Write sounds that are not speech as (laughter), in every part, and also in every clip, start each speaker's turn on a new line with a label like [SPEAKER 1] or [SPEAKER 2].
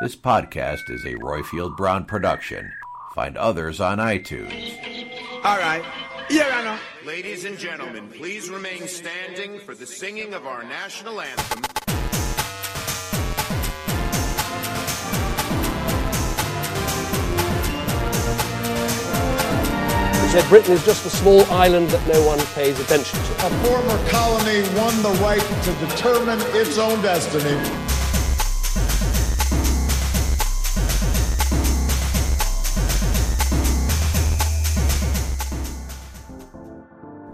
[SPEAKER 1] This podcast is a Roifield Brown production. Find others on iTunes.
[SPEAKER 2] All right. Your Honor.
[SPEAKER 3] Ladies and gentlemen, please remain standing for the singing of our national anthem.
[SPEAKER 4] He said Britain is just a small island that no one pays attention to.
[SPEAKER 5] A former colony won the right to determine its own destiny.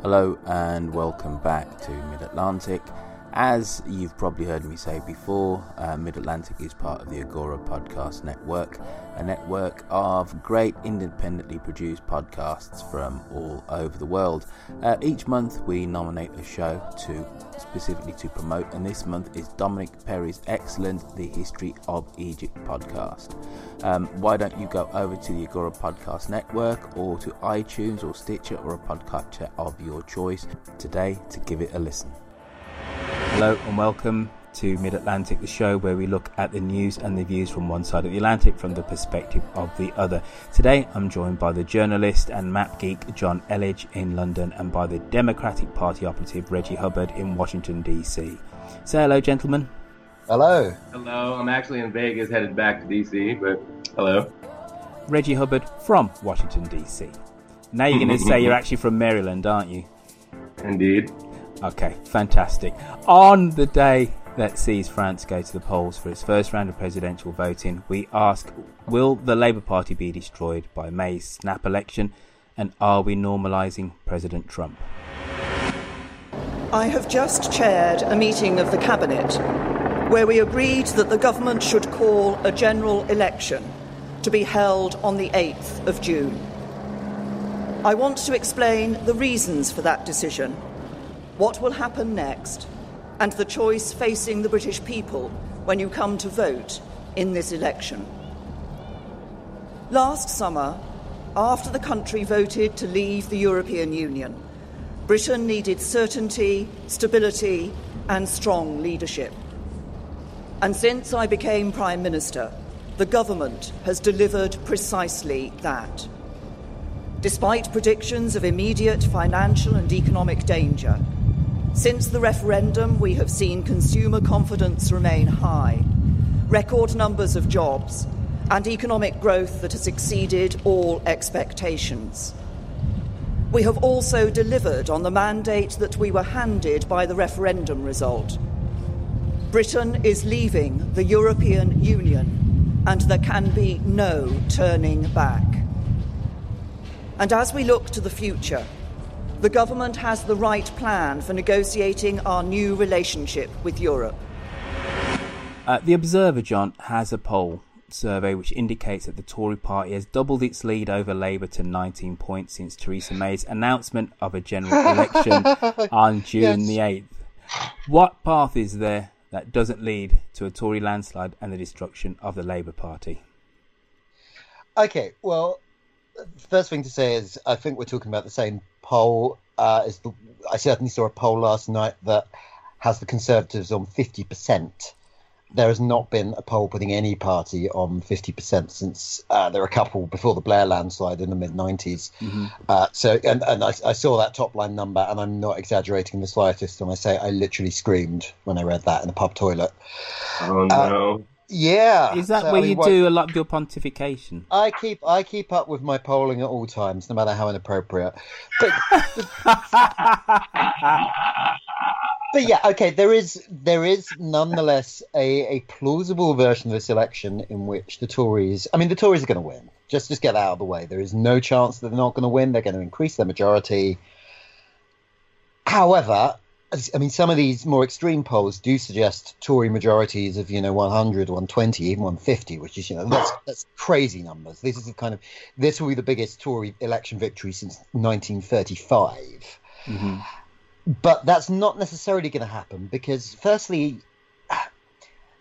[SPEAKER 6] Hello and welcome back to Mid Atlantic. As you've probably heard me say before, uh, Mid Atlantic is part of the Agora Podcast Network, a network of great independently produced podcasts from all over the world. Uh, each month we nominate a show to specifically to promote, and this month is Dominic Perry's excellent The History of Egypt podcast. Um, why don't you go over to the Agora Podcast Network or to iTunes or Stitcher or a podcatcher of your choice today to give it a listen? Hello and welcome to Mid Atlantic, the show where we look at the news and the views from one side of the Atlantic from the perspective of the other. Today I'm joined by the journalist and map geek Jonn Elledge in London and by the Democratic Party operative Reggie Hubbard in Washington, D.C. Say hello, gentlemen.
[SPEAKER 7] Hello.
[SPEAKER 8] Hello. I'm actually in Vegas, headed back to D.C., but hello.
[SPEAKER 6] Reggie Hubbard from Washington, D.C. Now you're going to say you're (laughs) actually from Maryland, aren't you?
[SPEAKER 8] Indeed.
[SPEAKER 6] Okay, fantastic. On the day that sees France go to the polls for its first round of presidential voting, we ask Will the Labour Party be destroyed by May's snap election? And are we normalising President Trump?
[SPEAKER 9] I have just chaired a meeting of the Cabinet where we agreed that the government should call a general election to be held on the 8th of June. I want to explain the reasons for that decision what will happen next, and the choice facing the British people when you come to vote in this election. Last summer, after the country voted to leave the European Union, Britain needed certainty, stability, and strong leadership. And since I became Prime Minister, the government has delivered precisely that. Despite predictions of immediate financial and economic danger, since the referendum, we have seen consumer confidence remain high, record numbers of jobs, and economic growth that has exceeded all expectations. We have also delivered on the mandate that we were handed by the referendum result. Britain is leaving the European Union, and there can be no turning back. And as we look to the future, the government has the right plan for negotiating our new relationship with Europe.
[SPEAKER 6] Uh, the Observer, John, has a poll survey which indicates that the Tory party has doubled its lead over Labour to 19 points since Theresa May's announcement of a general (laughs) election on June yes. the 8th. What path is there that doesn't lead to a Tory landslide and the destruction of the Labour Party?
[SPEAKER 7] Okay, well, first thing to say is I think we're talking about the same poll. Uh, is the, I certainly saw a poll last night that has the Conservatives on fifty percent, there has not been a poll putting any party on 50% since uh, there were a couple before the Blair landslide in the mid 90s.
[SPEAKER 6] Mm-hmm.
[SPEAKER 7] Uh, so, and, and I, I, saw that top line number, and I'm not exaggerating the slightest when I say I literally screamed when I read that in the pub toilet.
[SPEAKER 8] Oh no.
[SPEAKER 7] Yeah.
[SPEAKER 6] Is that
[SPEAKER 7] So,
[SPEAKER 6] where
[SPEAKER 7] I mean,
[SPEAKER 6] you
[SPEAKER 7] what-
[SPEAKER 6] do a lot of your pontification?
[SPEAKER 7] I keep I keep up with my polling at all times, no matter how inappropriate. But, (laughs) but yeah, okay. There is there is nonetheless a, a plausible version of this election in which the Tories. I mean, the Tories are going to win. Just just get that out of the way. There is no chance that they're not going to win. They're going to increase their majority. However, I mean, some of these more extreme polls do suggest Tory majorities of, you know, 100, 120, even 150, which is, you know, that's, that's crazy numbers. This is the kind of, this will be the biggest Tory election victory since 1935. Mm-hmm. But that's not necessarily going to happen because, firstly,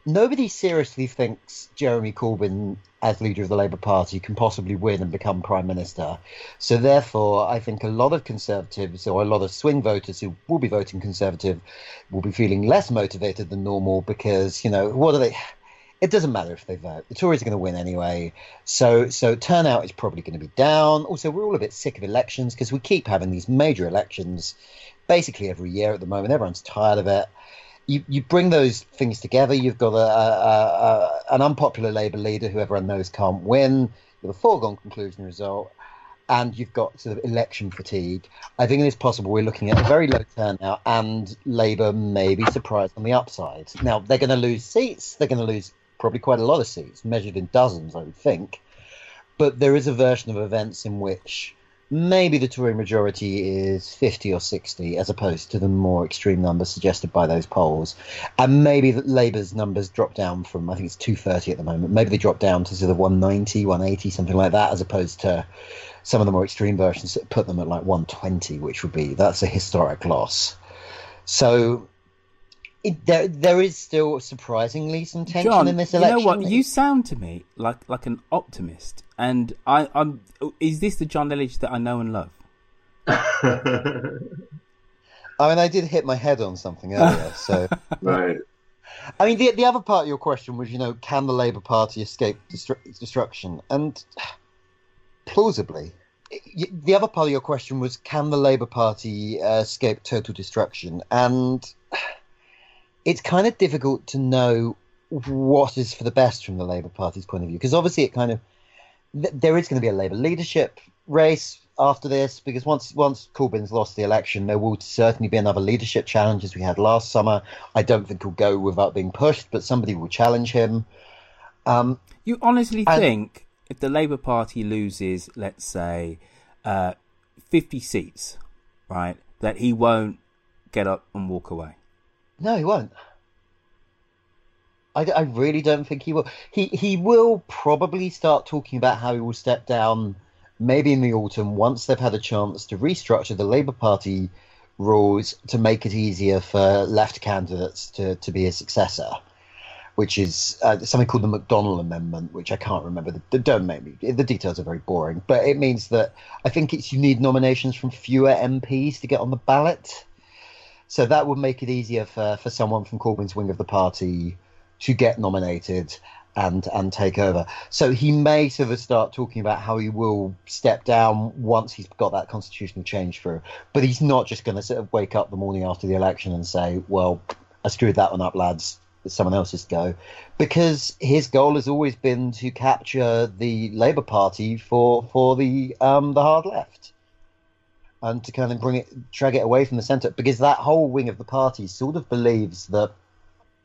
[SPEAKER 7] nobody seriously thinks Jeremy Corbyn, as leader of the Labour Party, can possibly win and become prime minister. So, therefore, I think a lot of Conservatives or a lot of swing voters who will be voting Conservative will be feeling less motivated than normal because, you know, what are they? It doesn't matter if they vote. The Tories are going to win anyway. So, so turnout is probably going to be down. Also, we're all a bit sick of elections because we keep having these major elections basically every year at the moment. Everyone's tired of it you, you bring those things together. You've got a, a, a, an unpopular Labour leader who everyone knows can't win, with a foregone conclusion result, and you've got sort of election fatigue. I think it is possible we're looking at a very low turnout, and Labour may be surprised on the upside. Now, they're going to lose seats. They're going to lose probably quite a lot of seats, measured in dozens, I would think. But there is a version of events in which maybe the Tory majority is 50 or 60 as opposed to the more extreme numbers suggested by those polls. And maybe that Labour's numbers drop down from, I think it's 230 at the moment, maybe they drop down to sort of 190, 180, something like that, as opposed to some of the more extreme versions that put them at like 120, which would be, that's a historic loss. So. It, there, there is still surprisingly some tension
[SPEAKER 6] John,
[SPEAKER 7] in this election.
[SPEAKER 6] you know what? You sound to me like like an optimist, and I, I'm. Is this the Jonn Elledge that I know and love? (laughs)
[SPEAKER 7] I mean, I did hit my head on something earlier, so. (laughs)
[SPEAKER 8] right.
[SPEAKER 7] I mean, the the other part of your question was, you know, can the Labour Party escape destru- destruction? And plausibly, the other part of your question was, can the Labour Party uh, escape total destruction? And it's kind of difficult to know what is for the best from the Labour Party's point of view, because obviously it kind of th- there is going to be a Labour leadership race after this, because once once Corbyn's lost the election, there will certainly be another leadership challenge as we had last summer. I don't think he'll go without being pushed, but somebody will challenge him. Um,
[SPEAKER 6] You honestly
[SPEAKER 7] And-
[SPEAKER 6] think if the Labour Party loses, let's say, uh, 50 seats, right, that he won't get up and walk away?
[SPEAKER 7] No, he won't. I, I really don't think he will. He he will probably start talking about how he will step down, maybe in the autumn once they've had a chance to restructure the Labour Party rules to make it easier for left candidates to, to be a successor, which is uh, something called the McDonnell Amendment, which I can't remember. The, the, don't make me. The details are very boring, but it means that I think it's you need nominations from fewer MPs to get on the ballot. So that would make it easier for, for someone from Corbyn's wing of the party to get nominated and and take over. So he may sort of start talking about how he will step down once he's got that constitutional change through. But he's not just going to sort of wake up the morning after the election and say, "Well, I screwed that one up, lads. Someone else's go," because his goal has always been to capture the Labour Party for for the um, the hard left and to kind of bring it, drag it away from the centre, because that whole wing of the party sort of believes that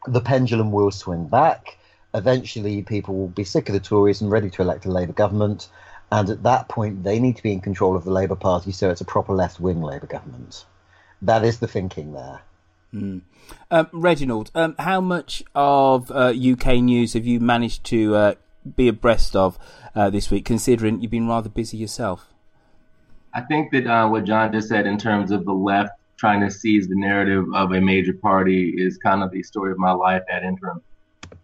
[SPEAKER 7] the pendulum will swing back. Eventually, people will be sick of the Tories and ready to elect a Labour government, and at that point, they need to be in control of the Labour Party, so it's a proper left-wing Labour government. That is the thinking there.
[SPEAKER 6] Mm. Um, Reginald, um, how much of uh, UK news have you managed to uh, be abreast of uh, this week, considering you've been rather busy yourself?
[SPEAKER 8] I think that uh, what John just said in terms of the left trying to seize the narrative of a major party is kind of the story of my life at interim.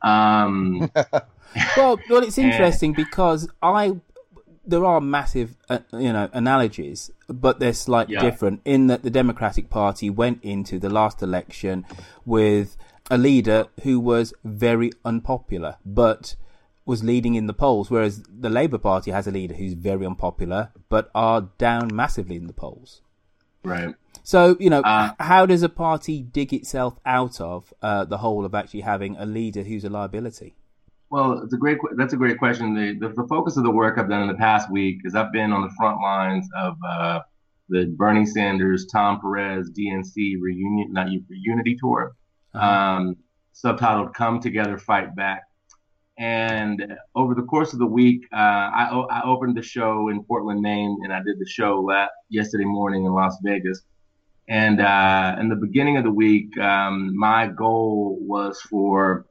[SPEAKER 8] Um, (laughs)
[SPEAKER 6] well, well, it's (laughs)
[SPEAKER 8] And-
[SPEAKER 6] interesting because I, there are massive, uh, you know, analogies, but they're slightly yeah. different in that the Democratic Party went into the last election with a leader who was very unpopular, but was leading in the polls, whereas the Labour Party has a leader who's very unpopular, but are down massively in the polls.
[SPEAKER 8] Right.
[SPEAKER 6] So, you know, uh, how does a party dig itself out of uh, the hole of actually having a leader who's a liability?
[SPEAKER 8] Well, it's a great. That's a great question. The, the, the focus of the work I've done in the past week is I've been on the front lines of uh, the Bernie Sanders, Tom Perez, DNC reunion, not unity tour, uh-huh. um, subtitled "Come Together, Fight Back." And over the course of the week, uh, I, I opened the show in Portland, Maine, and I did the show last, yesterday morning in Las Vegas. And uh, in the beginning of the week, um, my goal was for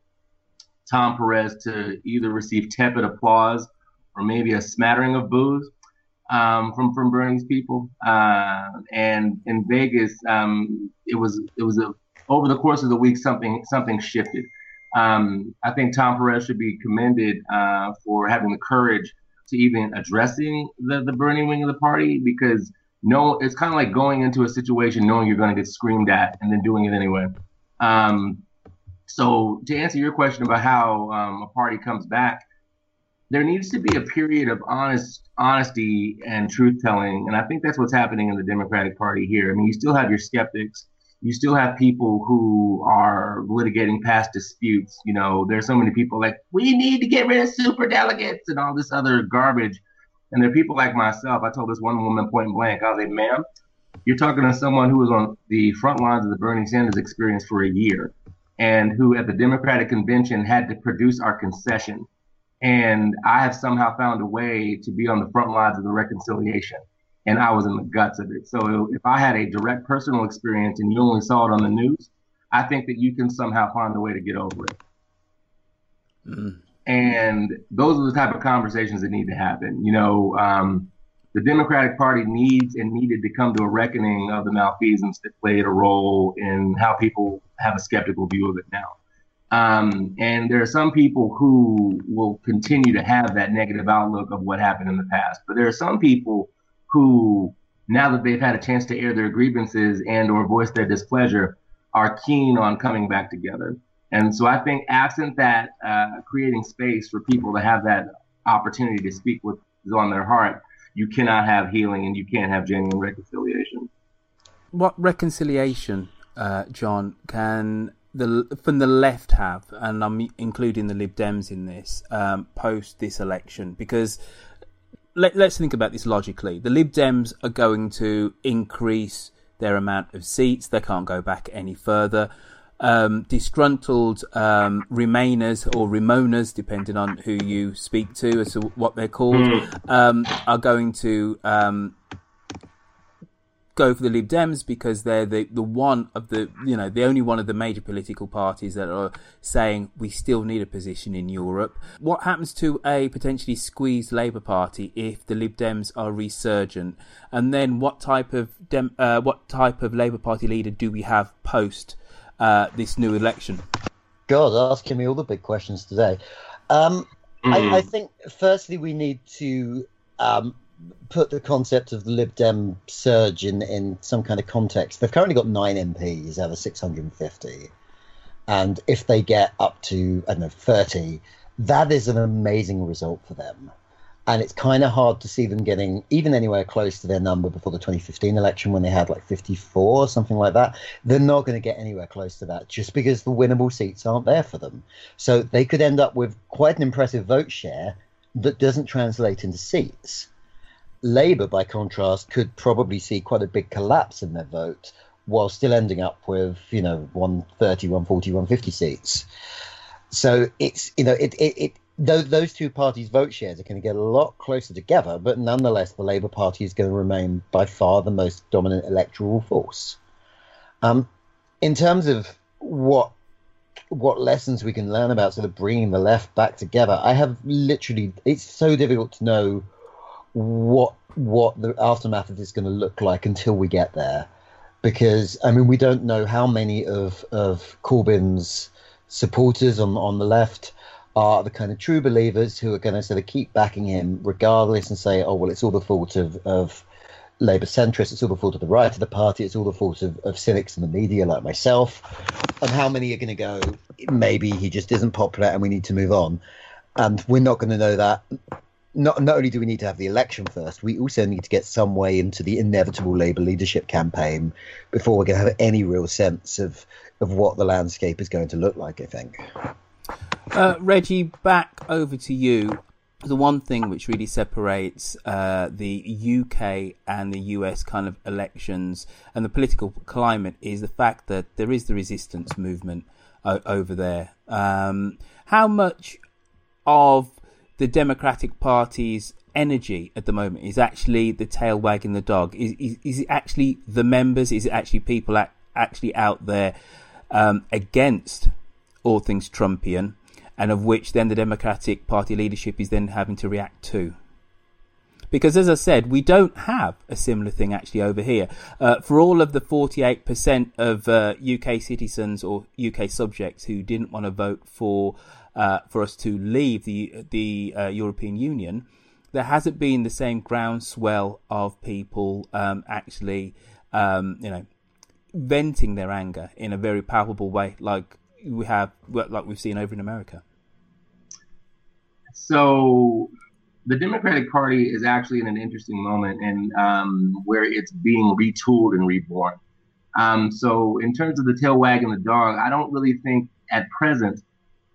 [SPEAKER 8] Tom Perez to either receive tepid applause or maybe a smattering of boos um, from from Bernie's people. Uh, and in Vegas, um, it was it was a, over the course of the week something something shifted. Um, I think Tom Perez should be commended uh, for having the courage to even addressing the the Bernie wing of the party because no, it's kind of like going into a situation knowing you're going to get screamed at and then doing it anyway. Um, so to answer your question about how um, a party comes back, there needs to be a period of honest honesty and truth telling, and I think that's what's happening in the Democratic Party here. I mean, you still have your skeptics, you still have people who are litigating past disputes. You know, there's so many people like we need to get rid of super delegates and all this other garbage, and there are people like myself. I told this one woman point blank, I was like, "Ma'am, you're talking to someone who was on the front lines of the Bernie Sanders experience for a year." and who at the Democratic convention had to produce our concession. And I have somehow found a way to be on the front lines of the reconciliation. And I was in the guts of it. So if I had a direct personal experience and you only saw it on the news, I think that you can somehow find a way to get over it. Mm. And those are the type of conversations that need to happen. You know, um, the Democratic Party needs and needed to come to a reckoning of the malfeasance that played a role in how people have a skeptical view of it now. Um, and there are some people who will continue to have that negative outlook of what happened in the past. But there are some people who, now that they've had a chance to air their grievances and or voice their displeasure, are keen on coming back together. And so I think absent that, uh, creating space for people to have that opportunity to speak what is on their heart, you cannot have healing and you can't have genuine reconciliation.
[SPEAKER 6] What reconciliation, uh, John, can the from the left have, and I'm including the Lib Dems in this, um, post this election? Because let, let's think about this logically. The Lib Dems are going to increase their amount of seats. They can't go back any further um, disgruntled um, Remainers or Remoaners, depending on who you speak to as to what they're called, mm. um, are going to um, go for the Lib Dems because they're the, the one of the, you know, the only one of the major political parties that are saying we still need a position in Europe. What happens to a potentially squeezed Labour Party if the Lib Dems are resurgent? And then what type of Dem- uh, what type of Labour Party leader do we have post uh, this new election?
[SPEAKER 7] God, asking me all the big questions today. Um, mm. I, I, hmm. think, firstly, we need to um, put the concept of the Lib Dem surge in, in some kind of context. They've currently got nine MPs out of 650. And if they get up to, I don't know, 30, that is an amazing result for them and it's kind of hard to see them getting even anywhere close to their number before the 2015 election when they had like 54 or something like that. They're not going to get anywhere close to that just because the winnable seats aren't there for them. So they could end up with quite an impressive vote share that doesn't translate into seats. Labour, by contrast, could probably see quite a big collapse in their vote while still ending up with, you know, 130, 140, 150 seats. So it's, you know, it, it, it those, those two parties' vote shares are going to get a lot closer together, but nonetheless, the Labour Party is going to remain by far the most dominant electoral force. Um, in terms of what what lessons we can learn about sort of bringing the left back together, I have literally it's so difficult to know what what the aftermath of this is going to look like until we get there, because I mean we don't know how many of of Corbyn's supporters on on the left are the kind of true believers who are going to sort of keep backing him regardless and say, oh, well, it's all the fault of, of Labour centrists, it's all the fault of the right of the party, it's all the fault of, of cynics in the media like myself. And how many are going to go, maybe he just isn't popular and we need to move on? And we're not going to know that. Not, not only do we need to have the election first, we also need to get some way into the inevitable Labour leadership campaign before we're going to have any real sense of, of what the landscape is going to look like, I think.
[SPEAKER 6] Uh, Reggie, back over to you. The one thing which really separates uh, the UK and the US kind of elections and the political climate is the fact that there is the resistance movement uh, over there. Um, how much of the Democratic Party's energy at the moment is actually the tail wagging the dog? Is, is, is it actually the members? Is it actually people actually out there um, against all things Trumpian? And of which then the Democratic Party leadership is then having to react to. Because as I said, we don't have a similar thing actually over here. Uh, for all of the 48% of uh, UK citizens or UK subjects who didn't want to vote for uh, for us to leave the the uh, European Union, there hasn't been the same groundswell of people um, actually, um, you know, venting their anger in a very palpable way, like we have like we've seen over in America?
[SPEAKER 8] So the Democratic Party is actually in an interesting moment and um, where it's being retooled and reborn. Um, so in terms of the tail wagging the dog, I don't really think at present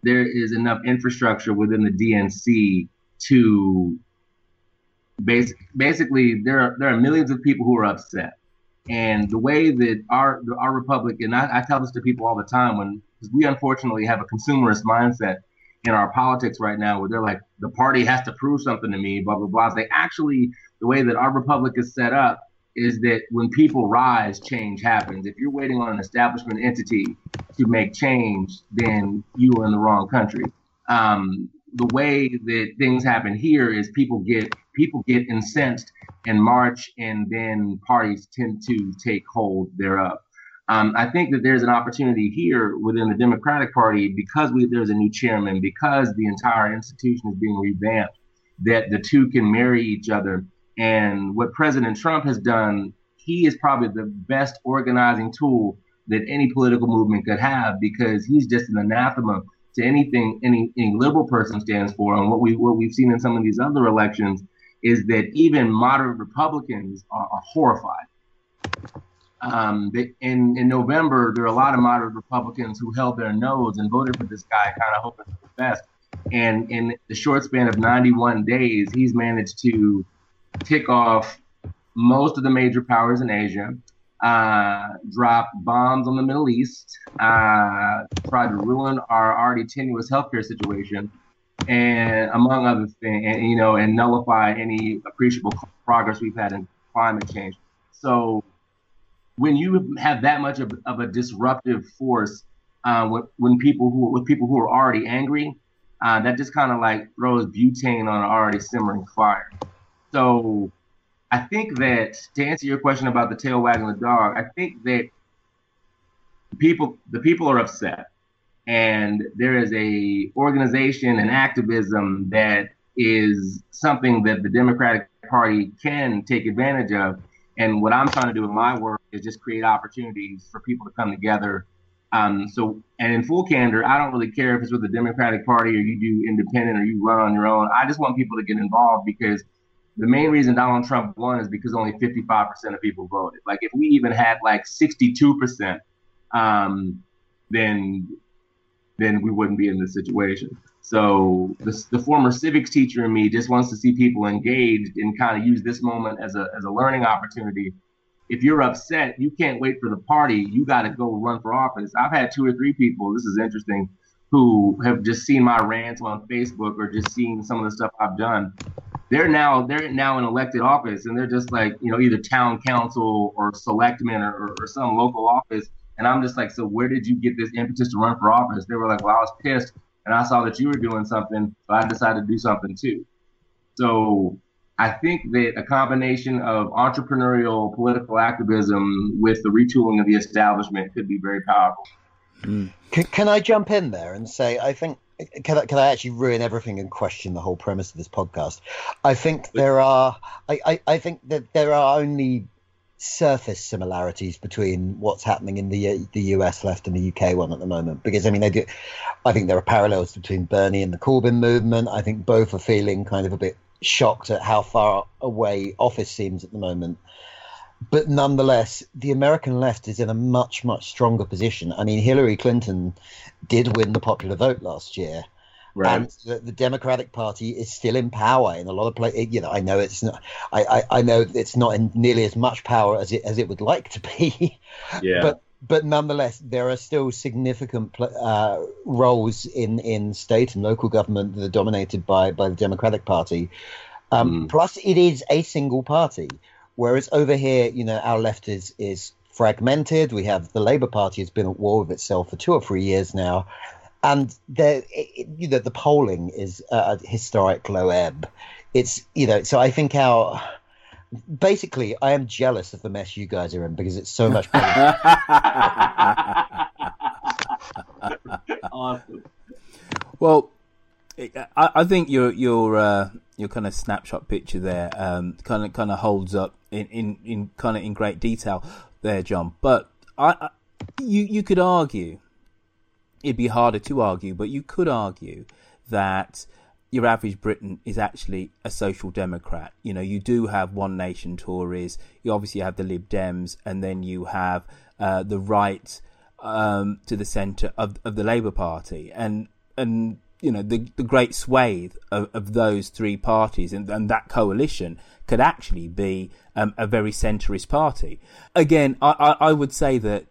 [SPEAKER 8] there is enough infrastructure within the DNC to bas- basically there are there are millions of people who are upset. And the way that our our republic, and I, I tell this to people all the time when we unfortunately have a consumerist mindset in our politics right now where they're like, the party has to prove something to me, blah, blah, blah. They actually, the way that our republic is set up is that when people rise, change happens. If you're waiting on an establishment entity to make change, then you are in the wrong country. Um, the way that things happen here is people get people get incensed and march, and then parties tend to take hold thereof. Um, I think that there's an opportunity here within the Democratic Party because we, there's a new chairman, because the entire institution is being revamped, that the two can marry each other. And what President Trump has done, he is probably the best organizing tool that any political movement could have because he's just an anathema to anything any, any liberal person stands for. And what we what we've seen in some of these other elections is that even moderate Republicans are, are horrified um, they, in in November, there are a lot of moderate Republicans who held their nose and voted for this guy, kind of hoping for the best. And in the short span of 91 days, he's managed to tick off most of the major powers in Asia, uh, drop bombs on the Middle East, uh, tried to ruin our already tenuous healthcare situation, and among other things, and, you know, and nullify any appreciable progress we've had in climate change. So when you have that much of, of a disruptive force uh, when people who with people who are already angry, uh, that just kind of like throws butane on an already simmering fire. So I think that to answer your question about the tail wagging the dog, I think that people the people are upset, and there is a organization and activism that is something that the Democratic Party can take advantage of and what I'm trying to do in my work is just create opportunities for people to come together. Um, so, and in full candor, I don't really care if it's with the Democratic Party or you do independent or you run on your own. I just want people to get involved because the main reason Donald Trump won is because only 55% of people voted. Like if we even had like 62%, um, then then we wouldn't be in this situation. So the, the former civics teacher in me just wants to see people engaged and kind of use this moment as a, as a learning opportunity. If you're upset, you can't wait for the party. You got to go run for office. I've had two or three people, this is interesting, who have just seen my rants on Facebook or just seen some of the stuff I've done. They're now they're now in elected office and they're just like, you know, either town council or selectmen or, or, or some local office. And I'm just like, so where did you get this impetus to run for office? They were like, well, I was pissed and I saw that you were doing something, so I decided to do something too. So I think that a combination of entrepreneurial political activism with the retooling of the establishment could be very powerful.
[SPEAKER 7] Mm. Can, can, I jump in there and say I think can I, can I actually ruin everything and question the whole premise of this podcast? I think there are I, I, I think that there are only surface similarities between what's happening in the uh, the US left and the UK one at the moment. Because I mean they do I think there are parallels between Bernie and the Corbyn movement. I think both are feeling kind of a bit shocked at how far away office seems at the moment. But nonetheless the American left is in a much much stronger position. I mean Hillary Clinton did win the popular vote last year Right. And the, the, Democratic Party is still in power in a lot of places. You know, I know it's not. I, I, I know it's not in nearly as much power as it as it would like to be. (laughs)
[SPEAKER 8] Yeah.
[SPEAKER 7] But but nonetheless, there are still significant uh, roles in, in state and local government that are dominated by, by the Democratic Party. Um, mm. Plus, it is a single party, whereas over here, you know, our left is is fragmented. We have the Labour Party has been at war with itself for two or three years now, and the you know the polling is a historic low ebb. It's you know so I think our basically I am jealous of the mess you guys are in because it's so much better. (laughs)
[SPEAKER 6] awesome. Well, I, I, think your your uh, your kind of snapshot picture there um, kind of kind of holds up in, in, in kind of in great detail there, John. But I, I you you could argue it'd be harder to argue, but you could argue that your average Briton is actually a social democrat. You know, you do have one nation Tories, you obviously have the Lib Dems, and then you have uh, the right um, to the centre of, of the Labour Party. And, and you know, the, the great swathe of, of those three parties and, and that coalition could actually be um, a very centrist party. Again, I, I, I would say that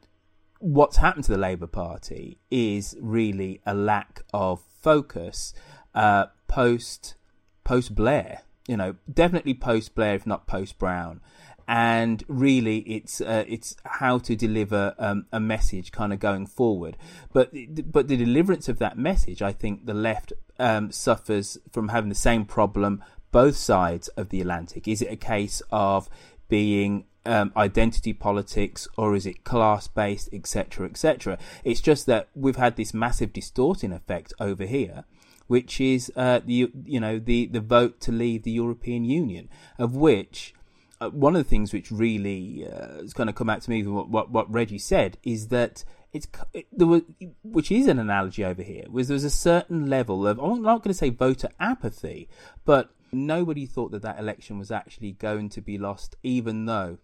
[SPEAKER 6] what's happened to the Labour Party is really a lack of focus uh, post post Blair. You know, definitely post Blair, if not post Brown. And really, it's uh, it's how to deliver um, a message, kind of going forward. But but the deliverance of that message, I think, the left um, suffers from having the same problem both sides of the Atlantic. Is it a case of being um, identity politics or is it class based, etc., etc. It's just that we've had this massive distorting effect over here, which is uh, the you know the the vote to leave the European Union, of which. Uh, one of the things which really uh, is going to come out to me, what, what, what Reggie said, is that it's it, there was, which is an analogy over here, was there was a certain level of I'm not going to say voter apathy, but nobody thought that that election was actually going to be lost, even though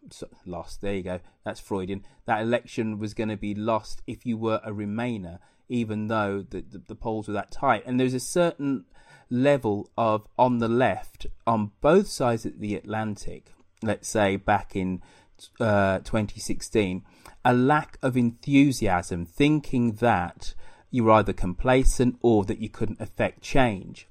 [SPEAKER 6] lost. There you go. That's Freudian. That election was going to be lost if you were a Remainer, even though the, the, the polls were that tight. And there's a certain level of on the left on both sides of the Atlantic. Let's say back in uh, 2016, a lack of enthusiasm, thinking that you were either complacent or that you couldn't affect change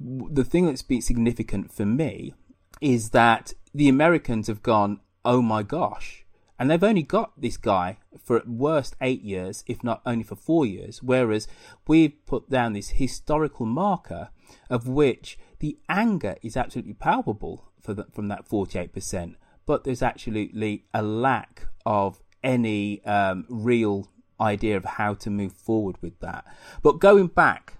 [SPEAKER 6] the thing that's been significant for me is that the Americans have gone, oh my gosh. And they've only got this guy for at worst eight years, if not only for four years. Whereas we've put down this historical marker of which the anger is absolutely palpable the, from that 48%. But there's absolutely a lack of any um, real idea of how to move forward with that. But going back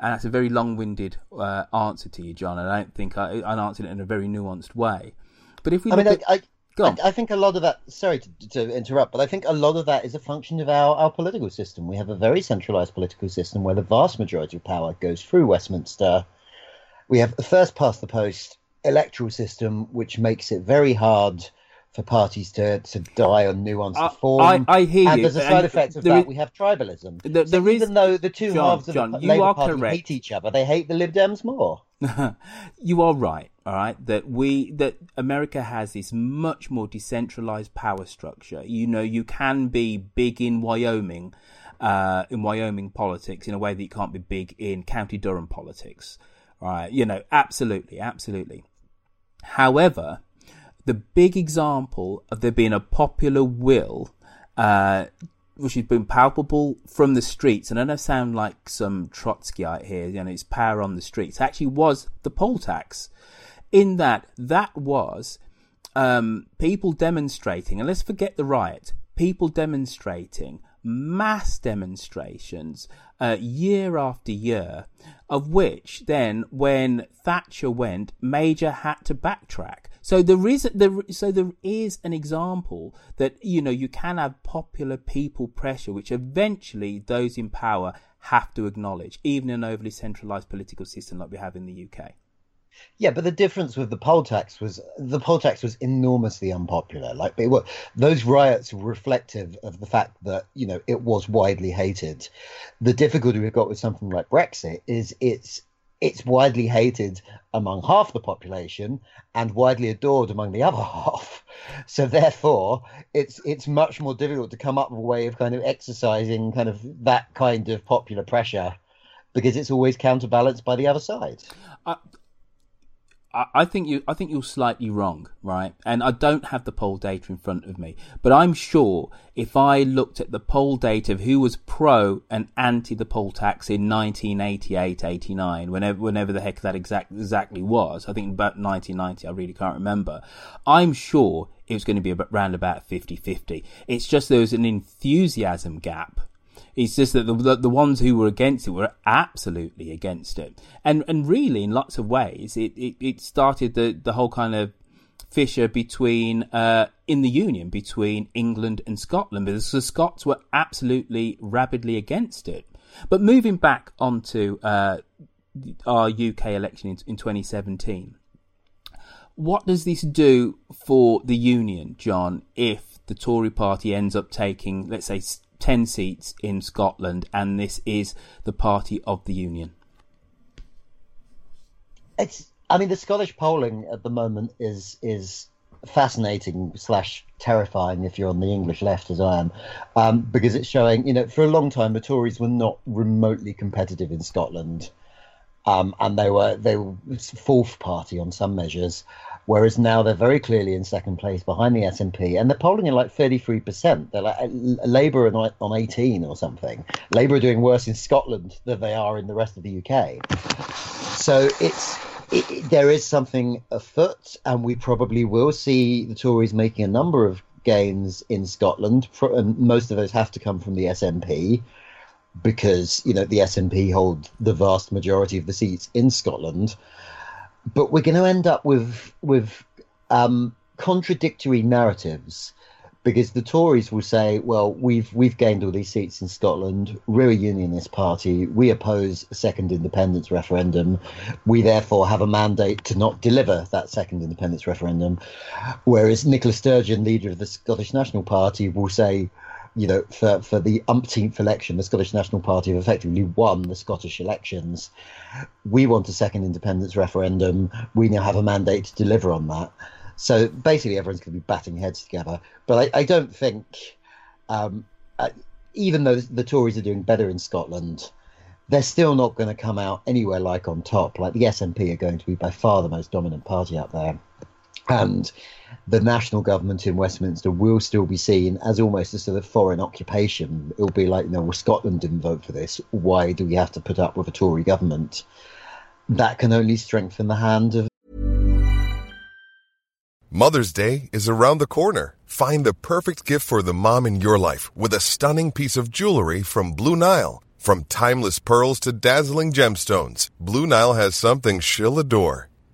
[SPEAKER 6] and that's a very long-winded uh, answer to you, John. And I don't think I, I answered it in a very nuanced way. But if we,
[SPEAKER 7] I mean,
[SPEAKER 6] at...
[SPEAKER 7] I, I, I, think a lot of that. Sorry to, to, interrupt, but I think a lot of that is a function of our, our political system. We have a very centralised political system where the vast majority of power goes through Westminster. We have first past the post electoral system, which makes it very hard for parties to, to die on nuanced I, form.
[SPEAKER 6] I, I hear
[SPEAKER 7] and
[SPEAKER 6] you.
[SPEAKER 7] And as a side effect of that, is, we have tribalism.
[SPEAKER 6] The,
[SPEAKER 7] so
[SPEAKER 6] is,
[SPEAKER 7] even though the two
[SPEAKER 6] John,
[SPEAKER 7] halves of
[SPEAKER 6] John,
[SPEAKER 7] the
[SPEAKER 6] you
[SPEAKER 7] Labour
[SPEAKER 6] are
[SPEAKER 7] Party
[SPEAKER 6] correct.
[SPEAKER 7] hate each other, they hate the Lib Dems more. (laughs)
[SPEAKER 6] you are right. All right, that we that America has this much more decentralized power structure. You know, you can be big in Wyoming, uh, in Wyoming politics in a way that you can't be big in County Durham politics. All right, you know, absolutely, absolutely. However, the big example of there being a popular will, uh, which has been palpable from the streets, and I don't sound like some Trotskyite here, you know, it's power on the streets, actually was the poll tax. In that, that was um, people demonstrating, and let's forget the riot, people demonstrating mass demonstrations uh, year after year, of which then, when Thatcher went, Major had to backtrack. So there is there so there is an example that you know you can have popular people pressure, which eventually those in power have to acknowledge, even in an overly centralised political system like we have in the UK.
[SPEAKER 7] Yeah, but the difference with the poll tax was the poll tax was enormously unpopular. Like were, those riots were reflective of the fact that you know it was widely hated. The difficulty we've got with something like Brexit is it's it's widely hated among half the population and widely adored among the other (laughs) half. So therefore, it's it's much more difficult to come up with a way of kind of exercising kind of that kind of popular pressure because it's always counterbalanced by the other side.
[SPEAKER 6] Uh, I think you I think you're slightly wrong, right? And I don't have the poll data in front of me, but I'm sure if I looked at the poll data of who was pro and anti the poll tax in 1988, 89, whenever whenever the heck that exact exactly was, I think about 1990, I really can't remember. I'm sure it was going to be around about 50-50. It's just there was an enthusiasm gap it's just that the, the, the ones who were against it were absolutely against it, and and really in lots of ways it it, it started the the whole kind of fissure between uh, in the union between England and Scotland because the Scots were absolutely rabidly against it. But moving back onto uh, our UK election in, in 2017, what does this do for the union, John? If the Tory party ends up taking, let's say, 10 seats in Scotland, and this is the party of the Union?
[SPEAKER 7] It's, I mean, the Scottish polling at the moment is is fascinating slash terrifying if you're on the English left as I am, um, because it's showing, you know, for a long time the Tories were not remotely competitive in Scotland, um, and they were they were fourth party on some measures, whereas now they're very clearly in second place behind the SNP, and they're polling at like 33%. They're like uh, Labour are on 18 or something. Labour are doing worse in Scotland than they are in the rest of the UK. So it's it, there is something afoot, and we probably will see the Tories making a number of gains in Scotland, and most of those have to come from the SNP because you know the SNP hold the vast majority of the seats in Scotland but we're going to end up with with um, contradictory narratives because the Tories will say, "Well, we've we've gained all these seats in Scotland. We're a unionist party. We oppose a second independence referendum. We therefore have a mandate to not deliver that second independence referendum." Whereas Nicola Sturgeon, leader of the Scottish National Party, will say, you know, for, for the umpteenth election, the Scottish National Party have effectively won the Scottish elections. We want a second independence referendum. We now have a mandate to deliver on that. So basically, everyone's going to be batting heads together. But I, I don't think, um, uh, even though the Tories are doing better in Scotland, they're still not going to come out anywhere like on top. Like the SNP are going to be by far the most dominant party out there. And the national government in Westminster will still be seen as almost a sort of foreign occupation. It'll be like, know, well, Scotland didn't vote for this. Why do we have to put up with a Tory government? That can only strengthen the hand of.
[SPEAKER 10] Mother's Day is around the corner. Find the perfect gift for the mom in your life with a stunning piece of jewelry from Blue Nile. From timeless pearls to dazzling gemstones, Blue Nile has something she'll adore.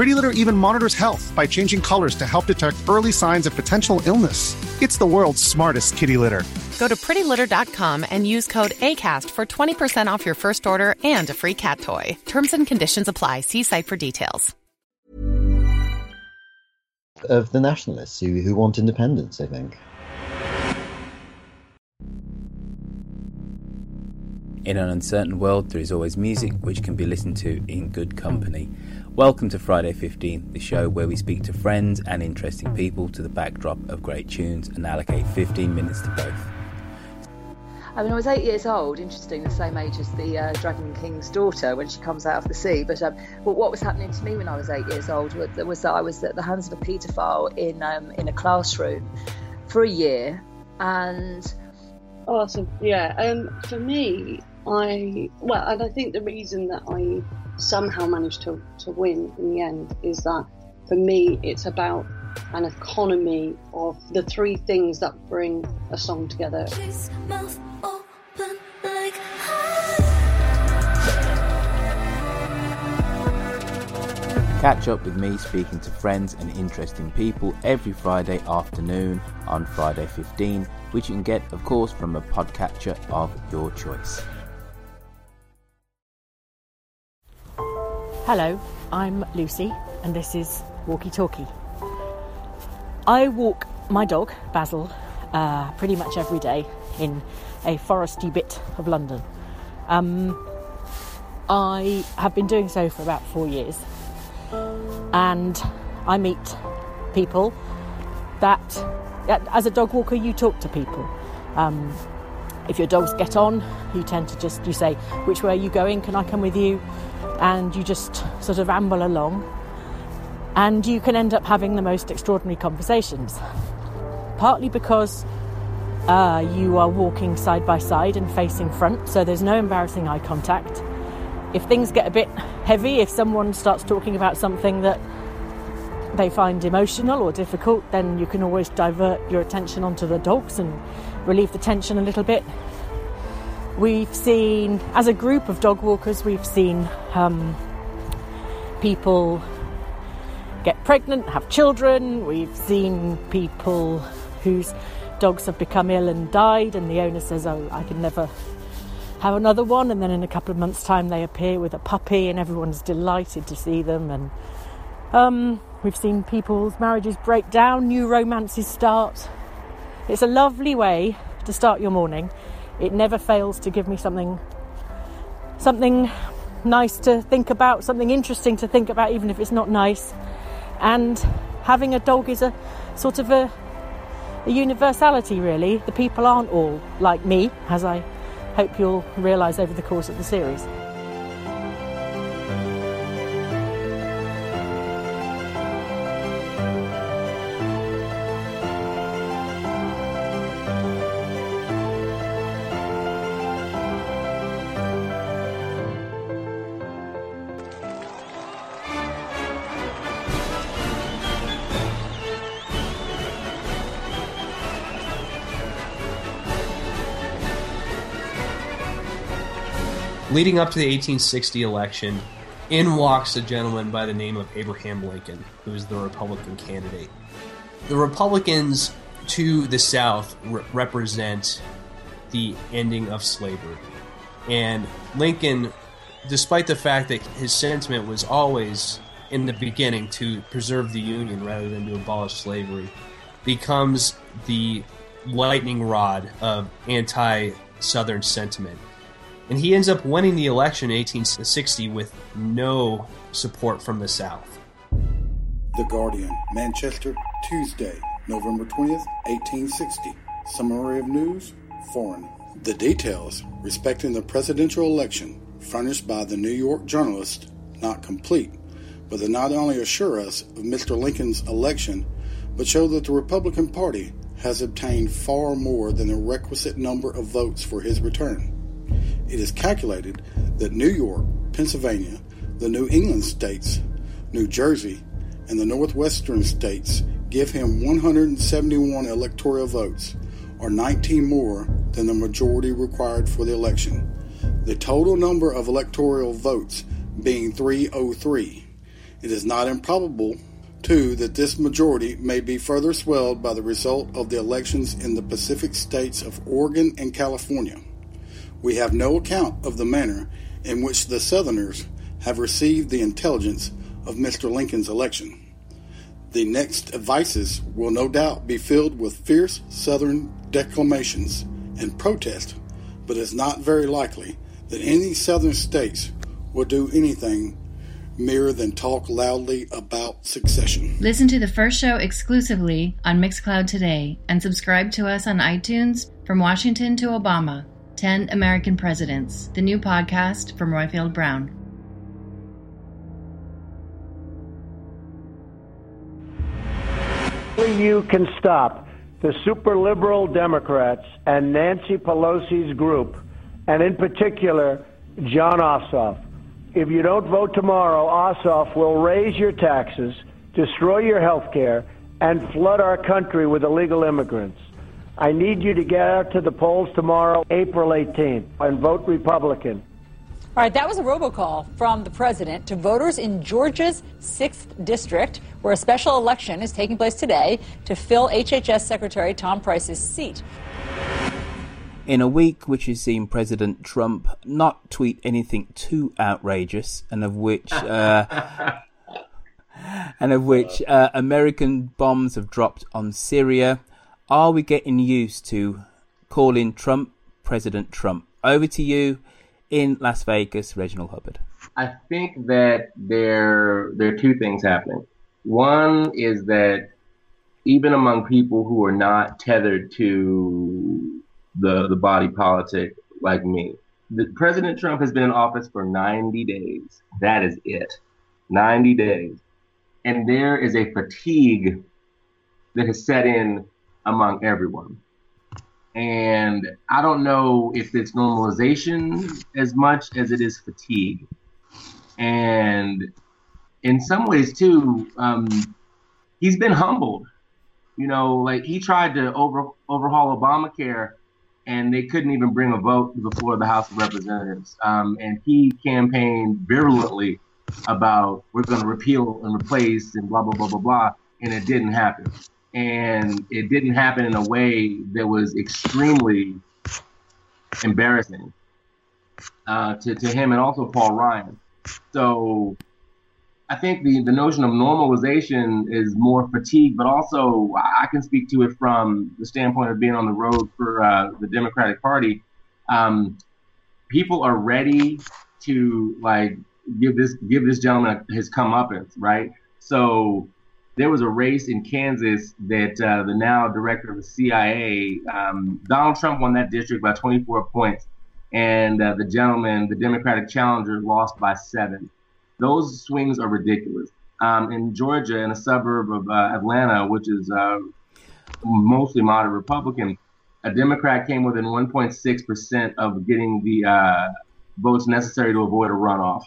[SPEAKER 11] Pretty Litter even monitors health by changing colors to help detect early signs of potential illness. It's the world's smartest kitty litter.
[SPEAKER 12] Go to prettylitter.com and use code ACAST for 20% off your first order and a free cat toy. Terms and conditions apply. See site for details.
[SPEAKER 7] Of the nationalists who, who want independence, I think.
[SPEAKER 6] In an uncertain world, there is always music which can be listened to in good company. Welcome to Friday 15, the show where we speak to friends and interesting people to the backdrop of great tunes and allocate 15 minutes to both.
[SPEAKER 13] I mean, I was eight years old, interesting, the same age as the uh, Dragon King's daughter when she comes out of the sea. But, um, but what was happening to me when I was eight years old was, was that I was at the hands of a paedophile in um, in a classroom for a year, and
[SPEAKER 14] awesome, yeah. Um, for me, I well, and I think the reason that I somehow managed to, to win in the end is that for me it's about an economy of the three things that bring a song together.
[SPEAKER 6] Catch up with me speaking to friends and interesting people every Friday afternoon on Friday 15, which you can get, of course, from a podcatcher of your choice.
[SPEAKER 15] Hello, I'm Lucy, and this is Walkie Talkie. I walk my dog, Basil, uh, pretty much every day in a foresty bit of London. Um, I have been doing so for about four years, and I meet people that, as a dog walker, you talk to people. Um, if your dogs get on, you tend to just you say, "Which way are you going? Can I come with you?" And you just sort of amble along, and you can end up having the most extraordinary conversations. Partly because uh, you are walking side by side and facing front, so there's no embarrassing eye contact. If things get a bit heavy, if someone starts talking about something that they find emotional or difficult, then you can always divert your attention onto the dogs and relieve the tension a little bit. We've seen, as a group of dog walkers, we've seen um, people get pregnant, have children. We've seen people whose dogs have become ill and died, and the owner says, Oh, I can never have another one. And then in a couple of months' time, they appear with a puppy, and everyone's delighted to see them. And um, we've seen people's marriages break down, new romances start. It's a lovely way to start your morning it never fails to give me something something nice to think about, something interesting to think about, even if it's not nice. And having a dog is a sort of a, a universality, really. The people aren't all like me, as I hope you'll realise over the course of the series.
[SPEAKER 16] Leading up to the 1860 election, in walks a gentleman by the name of Abraham Lincoln, who is the Republican candidate. The Republicans to the South re- represent the ending of slavery. And Lincoln, despite the fact that his sentiment was always in the beginning to preserve the Union rather than to abolish slavery, becomes the lightning rod of anti Southern sentiment and he ends up winning the election in 1860 with no support from the South.
[SPEAKER 17] The Guardian, Manchester, Tuesday, November 20th, 1860. Summary of news, foreign. The details respecting the presidential election furnished by the New York journalist not complete, but they not only assure us of Mr. Lincoln's election, but show that the Republican Party has obtained far more than the requisite number of votes for his return. It is calculated that New York, Pennsylvania, the New England states, New Jersey, and the Northwestern states give him 171 electoral votes, or 19 more than the majority required for the election. The total number of electoral votes being 303. It is not improbable, too, that this majority may be further swelled by the result of the elections in the Pacific states of Oregon and California. We have no account of the manner in which the Southerners have received the intelligence of Mr. Lincoln's election. The next advices will no doubt be filled with fierce Southern declamations and protest, but it's not very likely that any Southern states will do anything mere than talk loudly about succession.
[SPEAKER 18] Listen to the first show exclusively on Mixcloud today and subscribe to us on iTunes from Washington to Obama 10 American Presidents, the new podcast from Roifield Brown.
[SPEAKER 19] You can stop the super liberal Democrats and Nancy Pelosi's group, and in particular, Jon Ossoff. If you don't vote tomorrow, Ossoff will raise your taxes, destroy your health care, and flood our country with illegal immigrants. I need you to get out to the polls tomorrow, April 18th, and vote Republican.
[SPEAKER 20] All right, that was a robocall from the president to voters in Georgia's 6th district, where a special election is taking place today to fill HHS Secretary Tom Price's seat.
[SPEAKER 6] In a week which has seen President Trump not tweet anything too outrageous, and of which uh, (laughs) and of which uh, American bombs have dropped on Syria, are we getting used to calling Trump President Trump? Over to you in Las Vegas, Reginald Hubbard?
[SPEAKER 8] I think that there there are two things happening. One is that even among people who are not tethered to the the body politic like me, the, President Trump has been in office for 90 days. That is it, 90 days, and there is a fatigue that has set in among everyone. And I don't know if it's normalization as much as it is fatigue. And in some ways, too, um, he's been humbled. You know, like he tried to over, overhaul Obamacare and they couldn't even bring a vote before the House of Representatives. Um, and he campaigned virulently about we're going to repeal and replace and blah, blah, blah, blah, blah. And it didn't happen and it didn't happen in a way that was extremely embarrassing uh, to, to him and also Paul Ryan. So I think the, the notion of normalization is more fatigue, but also I can speak to it from the standpoint of being on the road for uh, the Democratic Party. Um, people are ready to like give this give this gentleman his comeuppance, right? So there was a race in Kansas that uh, the now director of the CIA, um, Donald Trump won that district by 24 points, and uh, the gentleman, the Democratic challenger, lost by seven. Those swings are ridiculous. Um, in Georgia, in a suburb of uh, Atlanta, which is uh, mostly moderate Republican, a Democrat came within 1.6% of getting the uh, votes necessary to avoid a runoff.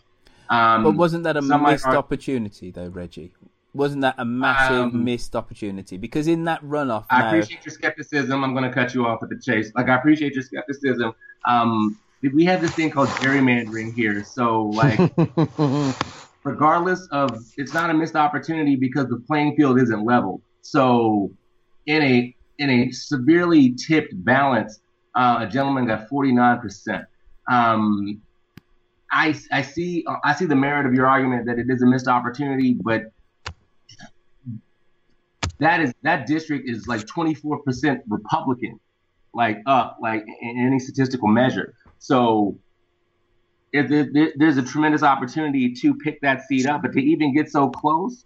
[SPEAKER 6] Um, but wasn't that a missed opportunity, though, Reggie? Wasn't that a massive um, missed opportunity? Because in that runoff,
[SPEAKER 8] I
[SPEAKER 6] now...
[SPEAKER 8] appreciate your skepticism. I'm going to cut you off at the chase. Like I appreciate your skepticism. Um, we have this thing called gerrymandering here. So like, (laughs) regardless of, it's not a missed opportunity because the playing field isn't level. So in a in a severely tipped balance, uh, a gentleman got 49 percent. Um, I, I see I see the merit of your argument that it is a missed opportunity, but that is that district is like 24% Republican, like up, like in any statistical measure. So there's a tremendous opportunity to pick that seat up, but to even get so close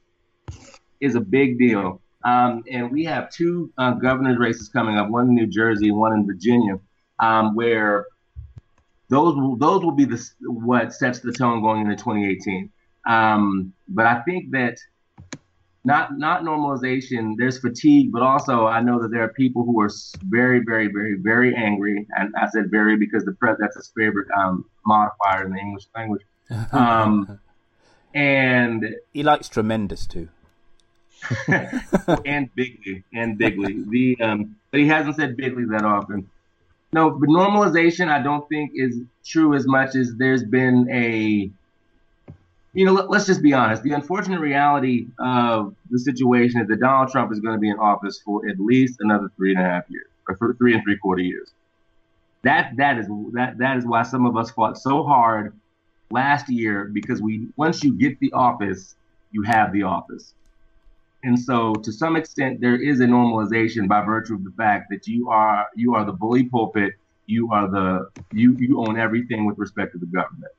[SPEAKER 8] is a big deal. Um, and we have two uh, governor's races coming up, one in New Jersey, one in Virginia, um, where those will, those will be the what sets the tone going into 2018. Um, but I think that not not normalization. There's fatigue, but also I know that there are people who are very, very, very, very angry, and I said very because the press that's his favorite um, modifier in the English language. (laughs) Um, and
[SPEAKER 6] he likes tremendous too. (laughs)
[SPEAKER 8] and bigly and bigly. The um, but he hasn't said bigly that often. No, but normalization I don't think is true as much as there's been a you know, let, us just be honest. The unfortunate reality of the situation is that Donald Trump is going to be in office for at least another three and a half years, or three and three quarter years. That that is that that is why some of us fought so hard last year because we once you get the office, you have the office. And so to some extent there is a normalization by virtue of the fact that you are you are the bully pulpit, you are the you you own everything with respect to the government.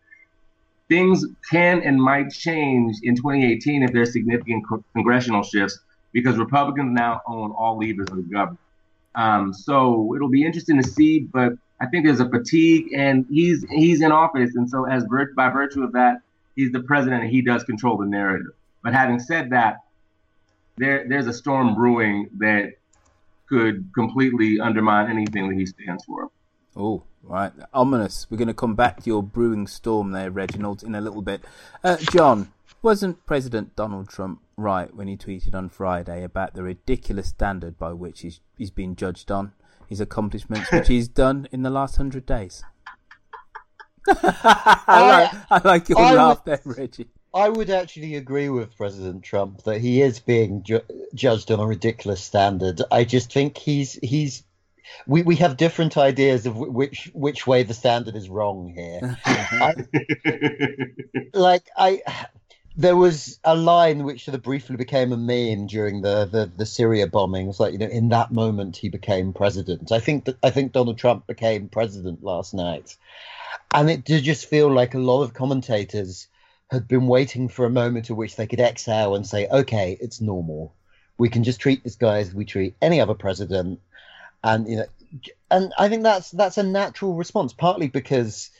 [SPEAKER 8] Things can and might change in 2018 if there's significant co- congressional shifts because Republicans now own all levers of the government. Um, so it'll be interesting to see, but I think there's a fatigue, and he's he's in office, and so as vir- by virtue of that, he's the president, and he does control the narrative. But having said that, there there's a storm brewing that could completely undermine anything that he stands for.
[SPEAKER 6] Oh, right, ominous. We're going to come back to your brewing storm there, Reginald, in a little bit. Uh, Jonn, wasn't President Donald Trump right when he tweeted on Friday about the ridiculous standard by which he's he's been judged on? his accomplishments, which he's (laughs) done in the last hundred days. (laughs) I, like, I like your I laugh would, there, Reggie.
[SPEAKER 7] I would actually agree with President Trump that he is being ju- judged on a ridiculous standard. I just think he's he's we, we have different ideas of which which way the standard is wrong here. (laughs) I, like I there was a line which sort of briefly became a meme during the, the, the Syria bombings. Like you know, in that moment he became president. I think that I think Donald Trump became president last night, and it did just feel like a lot of commentators had been waiting for a moment at which they could exhale and say, "Okay, it's normal. We can just treat this guy as we treat any other president." And you know, and I think that's that's a natural response, partly because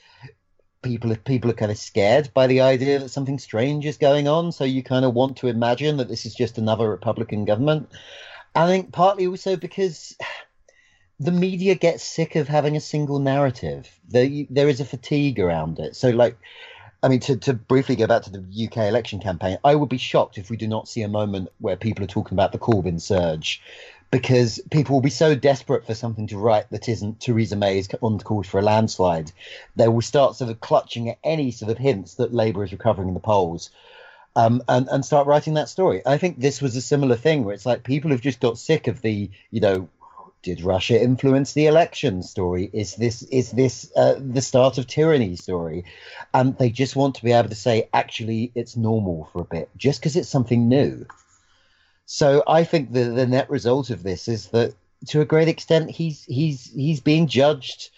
[SPEAKER 7] people people are kind of scared by the idea that something strange is going on. So you kind of want to imagine that this is just another republican government. I think partly also because the media gets sick of having a single narrative. There, there is a fatigue around it. So like I mean, to, to briefly go back to the UK election campaign, I would be shocked if we do not see a moment where people are talking about the Corbyn surge, because people will be so desperate for something to write that isn't Theresa May's on call for a landslide. They will start sort of clutching at any sort of hints that Labour is recovering in the polls. Um, and, and start writing that story. I think this was a similar thing where it's like people have just got sick of the, you know, did Russia influence the election story? Is this is this uh, the start of tyranny story? And they just want to be able to say, actually, it's normal for a bit, just because it's something new. So I think the the net result of this is that to a great extent he's he's he's being judged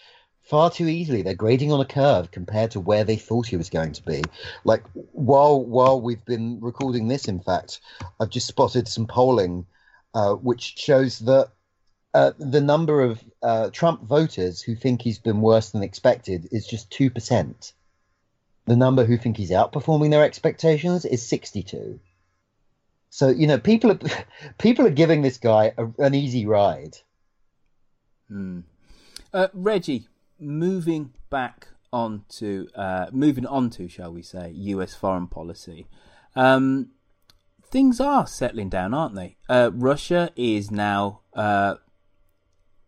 [SPEAKER 7] far too easily. They're grading on a curve compared to where they thought he was going to be. Like while while we've been recording this, in fact, I've just spotted some polling uh, which shows that uh, the number of uh, Trump voters who think he's been worse than expected is just two percent. The number who think he's outperforming their expectations is sixty-two. So you know, people are (laughs) people are giving this guy a, an easy ride.
[SPEAKER 6] Hmm. Uh, Reggie, moving back on to uh, moving on to, shall we say, U.S. foreign policy. Um, things are settling down, aren't they? Uh, Russia is now uh,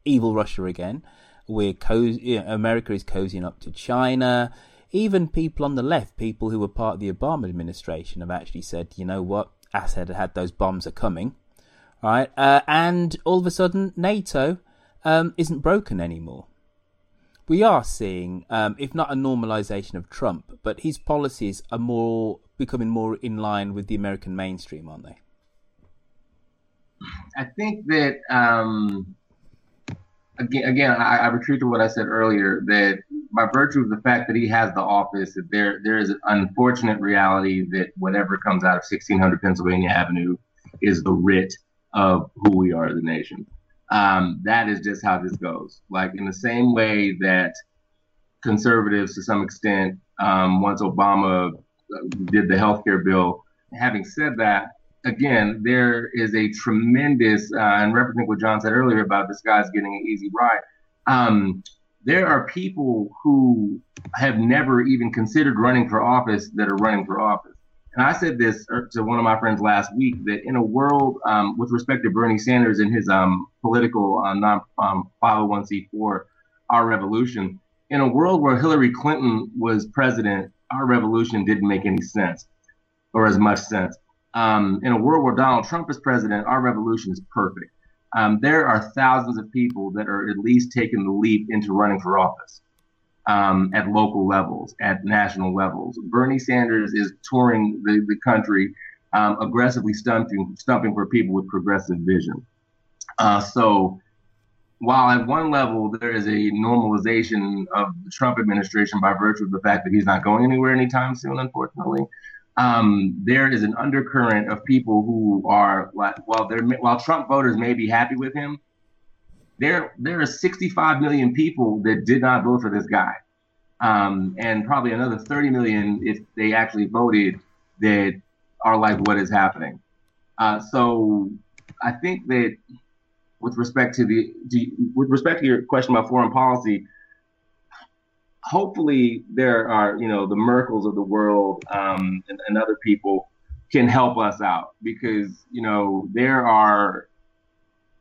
[SPEAKER 6] evil Russia again. We're co- you know, America is cozying up to China. Even people on the left, people who were part of the Obama administration, have actually said, you know what, Assad had had those bombs are coming, right? Uh, and all of a sudden, NATO um, isn't broken anymore. We are seeing, um, if not a normalization of Trump, but his policies are more becoming more in line with the American mainstream, aren't they?
[SPEAKER 8] I think that um, again, again, I, I retreat to what I said earlier that by virtue of the fact that he has the office, that there there is an unfortunate reality that whatever comes out of 1600 Pennsylvania Avenue is the writ of who we are as a nation. Um, that is just how this goes. Like in the same way that conservatives, to some extent, um, once Obama did the health care bill. Having said that, again, there is a tremendous, uh, and representing what Jonn said earlier about this guy's getting an easy ride. Um, there are people who have never even considered running for office that are running for office. And I said this er, to one of my friends last week that in a world um, with respect to Bernie Sanders and his um, political uh, non um, 501c4, our revolution, in a world where Hillary Clinton was president, our revolution didn't make any sense. or as much sense. Um, in a world where Donald Trump is president, our revolution is perfect. Um, there are thousands of people that are at least taking the leap into running for office um, at local levels, at national levels. Bernie Sanders is touring the, the country, um, aggressively stumping, stumping for people with progressive vision. Uh, so while at one level there is a normalization of the Trump administration by virtue of the fact that he's not going anywhere anytime soon, unfortunately, um, there is an undercurrent of people who are while they're while Trump voters may be happy with him, there there are 65 million people that did not vote for this guy, um, and probably another 30 million if they actually voted that are like, what is happening? Uh, so I think that with respect to the with respect to your question about foreign policy, hopefully there are you know the Merkels of the world um, and, and, other people can help us out because you know there are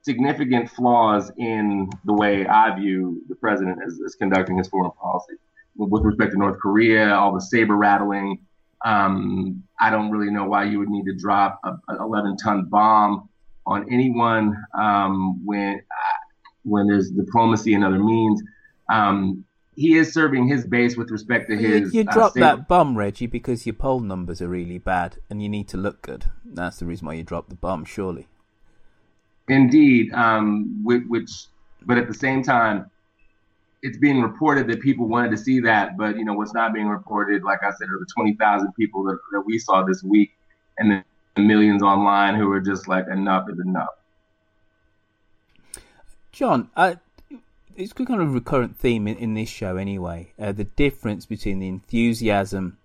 [SPEAKER 8] significant flaws in the way I view the president as, as conducting his foreign policy with respect to North Korea, all the saber rattling. Um, I don't really know why you would need to drop a, an 11 ton bomb on anyone um, when when there's diplomacy and other means. Um, he is serving his base with respect to his.
[SPEAKER 6] You, you uh, that bomb, Reggie, because your poll numbers are really bad, and you need to look good. That's the reason why you dropped the bomb, surely.
[SPEAKER 8] Indeed, um, which, which, but at the same time, it's being reported that people wanted to see that, but you know what's not being reported. Like I said, are the twenty thousand people that, that we saw this week, and the millions online who are just like, enough is enough.
[SPEAKER 6] Jonn, uh, it's kind of a recurrent theme in, in this show anyway. Uh, the difference between the enthusiasm,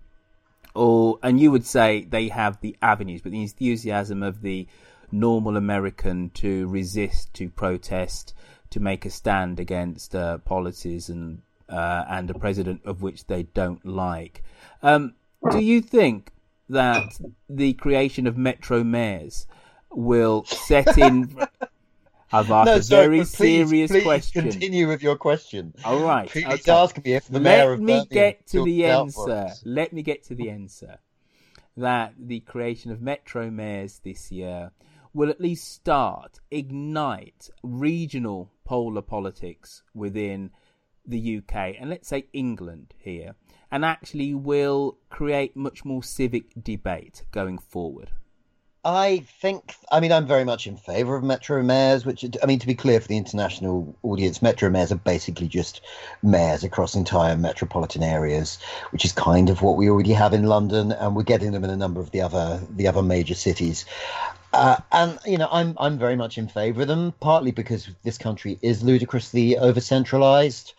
[SPEAKER 6] or and you would say they have the avenues, but the enthusiasm of the normal American to resist, to protest, to make a stand against uh, policies and uh, and a president of which they don't like. Um, do you think that the creation of metro mayors will set in? (laughs) I've asked no, a sorry, very please, serious
[SPEAKER 7] please
[SPEAKER 6] question.
[SPEAKER 7] Continue with your question.
[SPEAKER 6] All right.
[SPEAKER 7] Please okay. ask me if the mayor
[SPEAKER 6] Let me get to the end, sir. Let me get to the end, sir. That the creation of metro mayors this year will at least start, ignite regional polar politics within the UK and let's say England here, and actually will create much more civic debate going forward.
[SPEAKER 7] I think, I mean, I'm very much in favour of metro mayors, which, I mean, to be clear for the international audience, metro mayors are basically just mayors across entire metropolitan areas, which is kind of what we already have in London, and we're getting them in a number of the other the other major cities. Uh, and you know, I'm I'm very much in favour of them, partly because this country is ludicrously over centralised,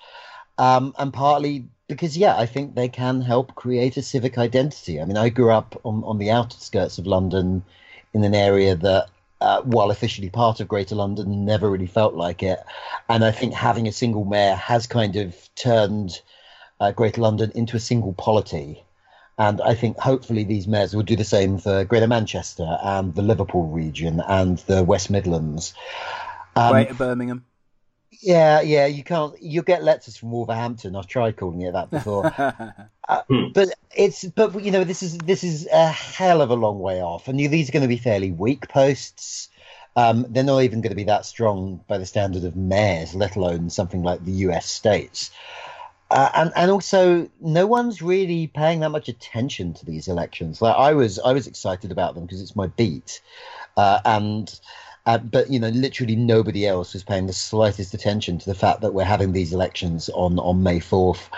[SPEAKER 7] um, and partly because yeah, I think they can help create a civic identity. I mean, I grew up on on the outskirts of London in an area that, uh, while officially part of Greater London, never really felt like it. And I think having a single mayor has kind of turned uh, Greater London into a single polity. And I think hopefully these mayors will do the same for Greater Manchester and the Liverpool region and the West Midlands.
[SPEAKER 6] Um, Greater Birmingham.
[SPEAKER 7] Yeah, yeah, you can't. You get letters from Wolverhampton. I've tried calling it that before, (laughs) uh, but it's but you know this is this is a hell of a long way off, and these are going to be fairly weak posts. Um, they're not even going to be that strong by the standard of mayors, let alone something like the U.S. states. Uh, and and also, no one's really paying that much attention to these elections. Like I was, I was excited about them because it's my beat, uh, and uh, but you know, literally nobody else was paying the slightest attention to the fact that we're having these elections on on May fourth.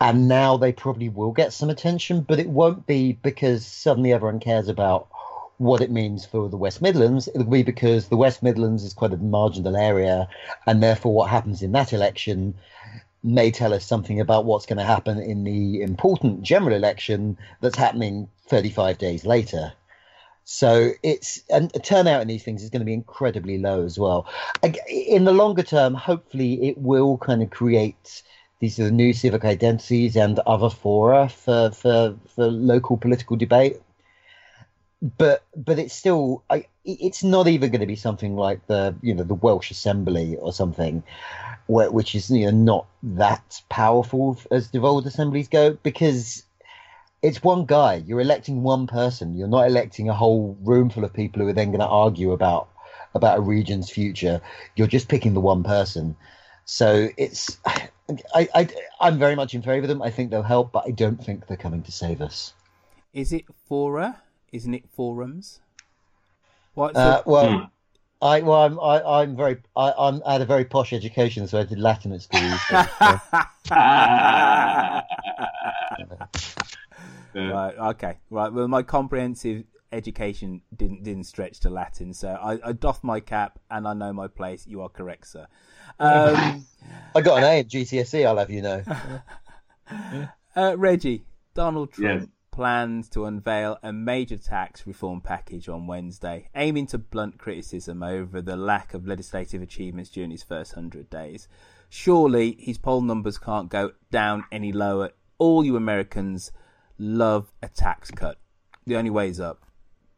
[SPEAKER 7] And now they probably will get some attention, but it won't be because suddenly everyone cares about what it means for the West Midlands. It'll be because the West Midlands is quite a marginal area, and therefore what happens in that election may tell us something about what's going to happen in the important general election that's happening 35 days later. So it's and turnout in these things is going to be incredibly low as well. In the longer term, hopefully, it will kind of create these are the new civic identities and other fora for for, for local political debate. But but it's still I, it's not even going to be something like the you know the Welsh Assembly or something, where, which is you know not that powerful as devolved assemblies go because it's one guy. You're electing one person. You're not electing a whole room full of people who are then going to argue about about a region's future. You're just picking the one person. So it's I, I I'm very much in favour of them. I think they'll help, but I don't think they're coming to save us.
[SPEAKER 6] Is it fora? Isn't it forums?
[SPEAKER 7] What? Uh, well, hmm. I well, I'm I, I'm very I, I'm I had a very posh education, so I did Latin at school. (laughs) So, (laughs) (laughs)
[SPEAKER 6] right. Okay. Right. Well, my comprehensive education didn't didn't stretch to Latin, so I, I doff my cap and I know my place. You are correct, sir. Um, (laughs)
[SPEAKER 7] I got an A at GCSE. I'll have you know. (laughs)
[SPEAKER 6] uh, Reggie, Donald Trump. Yes plans to unveil a major tax reform package on Wednesday, aiming to blunt criticism over the lack of legislative achievements during his first 100 days. Surely his poll numbers can't go down any lower. All you Americans love a tax cut. The only way is up.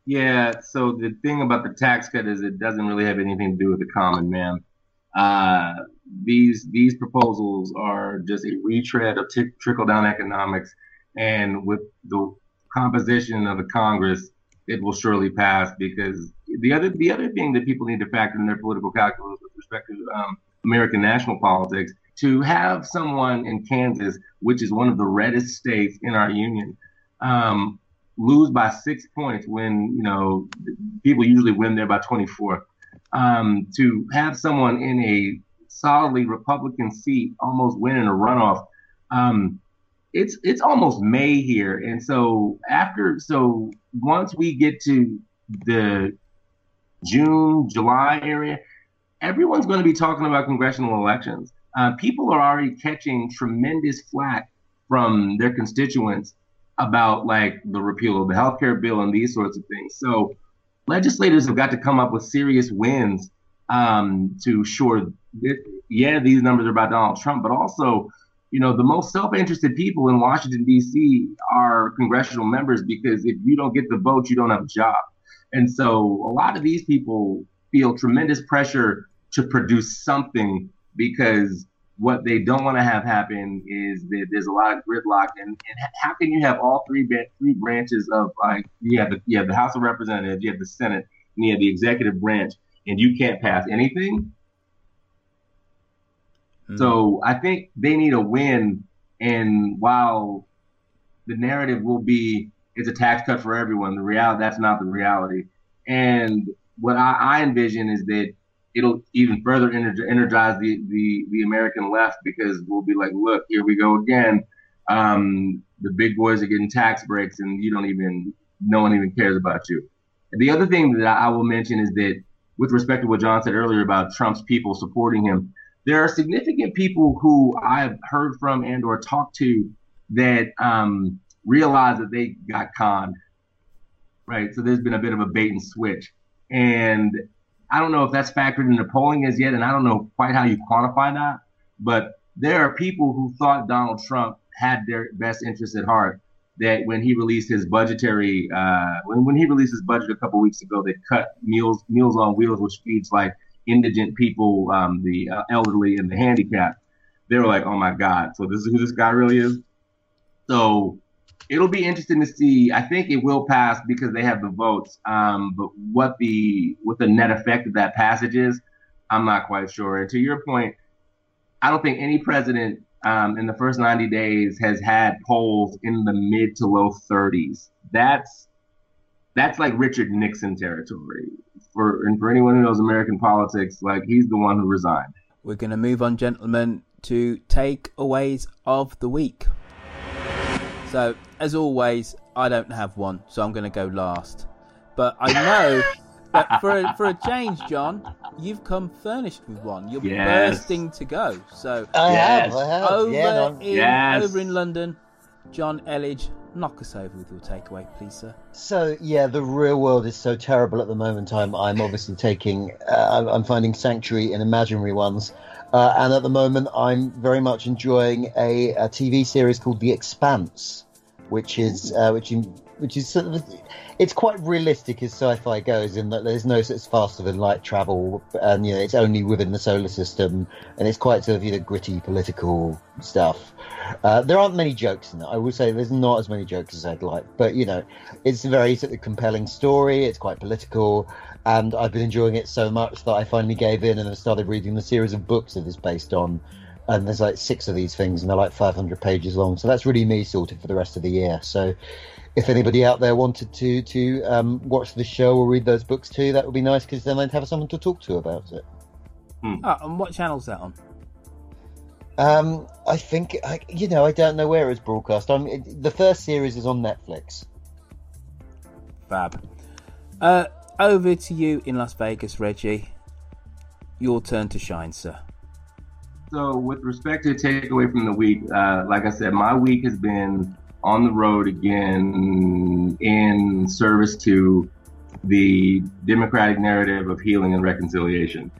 [SPEAKER 8] Yeah, so the thing about the tax cut is it doesn't really have anything to do with the common man. Uh, these these proposals are just a retread of t- trickle down economics and with the composition of the Congress, it will surely pass because the other the other thing that people need to factor in their political calculus with respect to um, American national politics to have someone in Kansas, which is one of the reddest states in our union, um, lose by six points when you know people usually win there by 24. Um, to have someone in a solidly Republican seat almost win in a runoff. Um, it's it's almost May here, and so after so once we get to the June July area, everyone's going to be talking about congressional elections. Uh, people are already catching tremendous flack from their constituents about like the repeal of the healthcare bill and these sorts of things. So legislators have got to come up with serious wins um, to shore. That, yeah, these numbers are about Donald Trump, but also you know, the most self-interested people in Washington D.C. are congressional members because if you don't get the vote, you don't have a job. And so a lot of these people feel tremendous pressure to produce something because what they don't want to have happen is that there's a lot of gridlock. And, and how can you have all three three branches of like you have the you have the House of Representatives, you have the Senate, and you have the executive branch, and you can't pass anything? So mm. I think they need a win. And while the narrative will be it's a tax cut for everyone, the reality that's not the reality. And what I, I envision is that it'll even further energize the, the, the American left because we'll be like, look, here we go again. Um, the big boys are getting tax breaks, and you don't even no one even cares about you. The other thing that I will mention is that with respect to what Jonn said earlier about Trump's people supporting him, there are significant people who I've heard from and or talked to that um, realize that they got conned. Right. So there's been a bit of a bait and switch. And I don't know if that's factored into polling as yet, and I don't know quite how you quantify that. But there are people who thought Donald Trump had their best interests at heart. That when he released his budgetary, uh, when, when he released his budget a couple weeks ago, they cut meals meals on wheels, which feeds like indigent people, um, the uh, elderly, and the handicapped. They were like, "Oh my God!" So this is who this guy really is. So it'll be interesting to see. I think it will pass because they have the votes. Um, but what the what the net effect of that passage is, I'm not quite sure. And to your point, I don't think any president um, in the first 90 days has had polls in the mid to low 30s. That's that's like Richard Nixon territory for and for anyone who knows American politics, like he's the one who resigned.
[SPEAKER 6] We're to move on, gentlemen, to takeaways of the week. So, as always, I don't have one, so I'm going to go last. But I know (laughs) that for a, for a change, Jonn, you've come furnished with one. You're yes. bursting to go. So,
[SPEAKER 7] I yes. have, I have.
[SPEAKER 6] Over,
[SPEAKER 7] yeah,
[SPEAKER 6] in, yes. over in London, Jonn Elledge, knock us over with your takeaway, please, sir.
[SPEAKER 7] So yeah, the real world is so terrible at the moment. I'm I'm obviously taking uh, I'm finding sanctuary in imaginary ones, uh, and at the moment I'm very much enjoying a, a, TV series called The Expanse, which is uh, which in, which is sort of it's quite realistic as sci-fi goes in that there's no such faster than light travel, and you know it's only within the solar system, and it's quite sort of you know gritty political stuff. Uh, there aren't many jokes in it. I will say there's not as many jokes as I'd like, but you know, it's a very sort of compelling story. It's quite political, and I've been enjoying it so much that I finally gave in and have started reading the series of books that it's based on. And there's like six of these things, and they're like 500 pages long. So that's really me sorted for the rest of the year. So if anybody out there wanted to to um, watch the show or read those books too, that would be nice because then I'd have someone to talk to about it.
[SPEAKER 6] Oh, and what channel's that on?
[SPEAKER 7] Um, I think I, you know I don't know where it's broadcast. I'm it, the first series is on Netflix.
[SPEAKER 6] Fab. Uh, over to you in Las Vegas, Reggie. Your turn to shine, sir.
[SPEAKER 8] So, with respect to takeaway from the week, uh, like I said, my week has been on the road again in service to the democratic narrative of healing and reconciliation.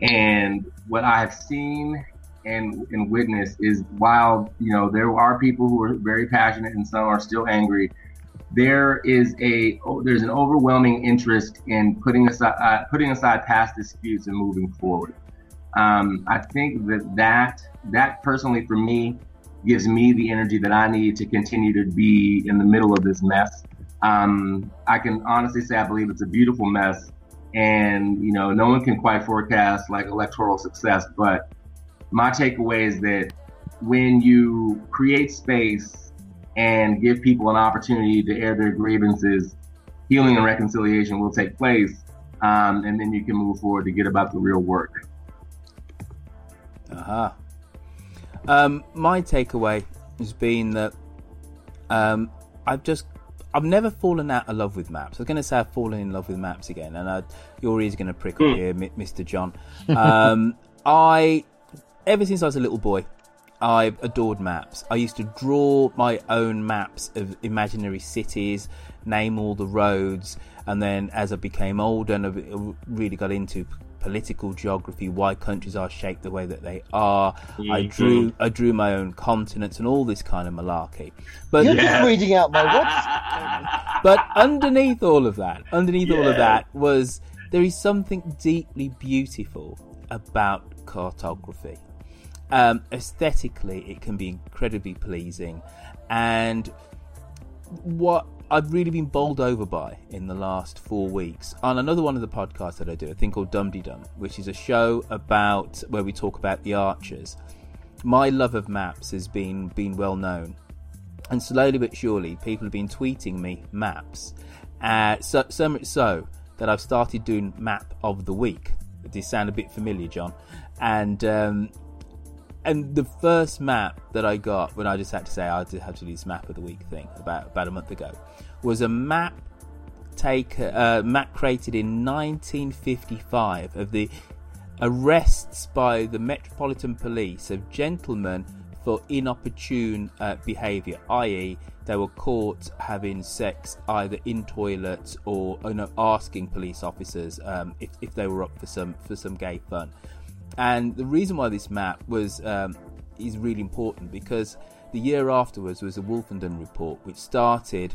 [SPEAKER 8] And what I have seen and, and witnessed is while, you know, there are people who are very passionate and some are still angry, there is a there's an overwhelming interest in putting aside uh, putting aside past disputes and moving forward. Um, I think that that that personally for me gives me the energy that I need to continue to be in the middle of this mess. Um, I can honestly say I believe it's a beautiful mess, and you know no one can quite forecast like electoral success. But my takeaway is that when you create space and give people an opportunity to air their grievances, healing and reconciliation will take place, um, and then you can move forward to get about the real work.
[SPEAKER 6] Uh-huh. Um, my takeaway has been that um, I've just I've never fallen out of love with maps. I was going to say I've fallen in love with maps again, and I, your ears going to prickle
[SPEAKER 8] Mm.
[SPEAKER 6] here, Mr. Jonn. Um, (laughs) I ever since I was a little boy, I adored maps. I used to draw my own maps of imaginary cities, name all the roads, and then as I became older and I really got into political geography, why countries are shaped the way that they are, I
[SPEAKER 7] Mhm.
[SPEAKER 6] drew I drew my own continents and all this kind of malarkey. But
[SPEAKER 7] You're just reading out my what? (laughs)
[SPEAKER 6] but underneath all of that, underneath all of that was there is something deeply beautiful about cartography. Um, aesthetically, it can be incredibly pleasing, and what I've really been bowled over by in the last four weeks on another one of the podcasts that I do, a thing called Dum Dum, which is a show about where we talk about the archers. My love of maps has been been well known, and slowly but surely, people have been tweeting me maps. Uh, so, so much so that I've started doing map of the week. Does sound a bit familiar, Jonn? And um, and the first map that I got when I just had to say I had to do this map of the week thing about about a month ago was a map take uh, map created in 1955 of the arrests by the Metropolitan Police of gentlemen for inopportune uh, behaviour, i.e., they were caught having sex either in toilets or you know, asking police officers um, if, if they were up for some for some gay fun. And the reason why this map was um, is really important because the year afterwards was the Wolfenden report, which started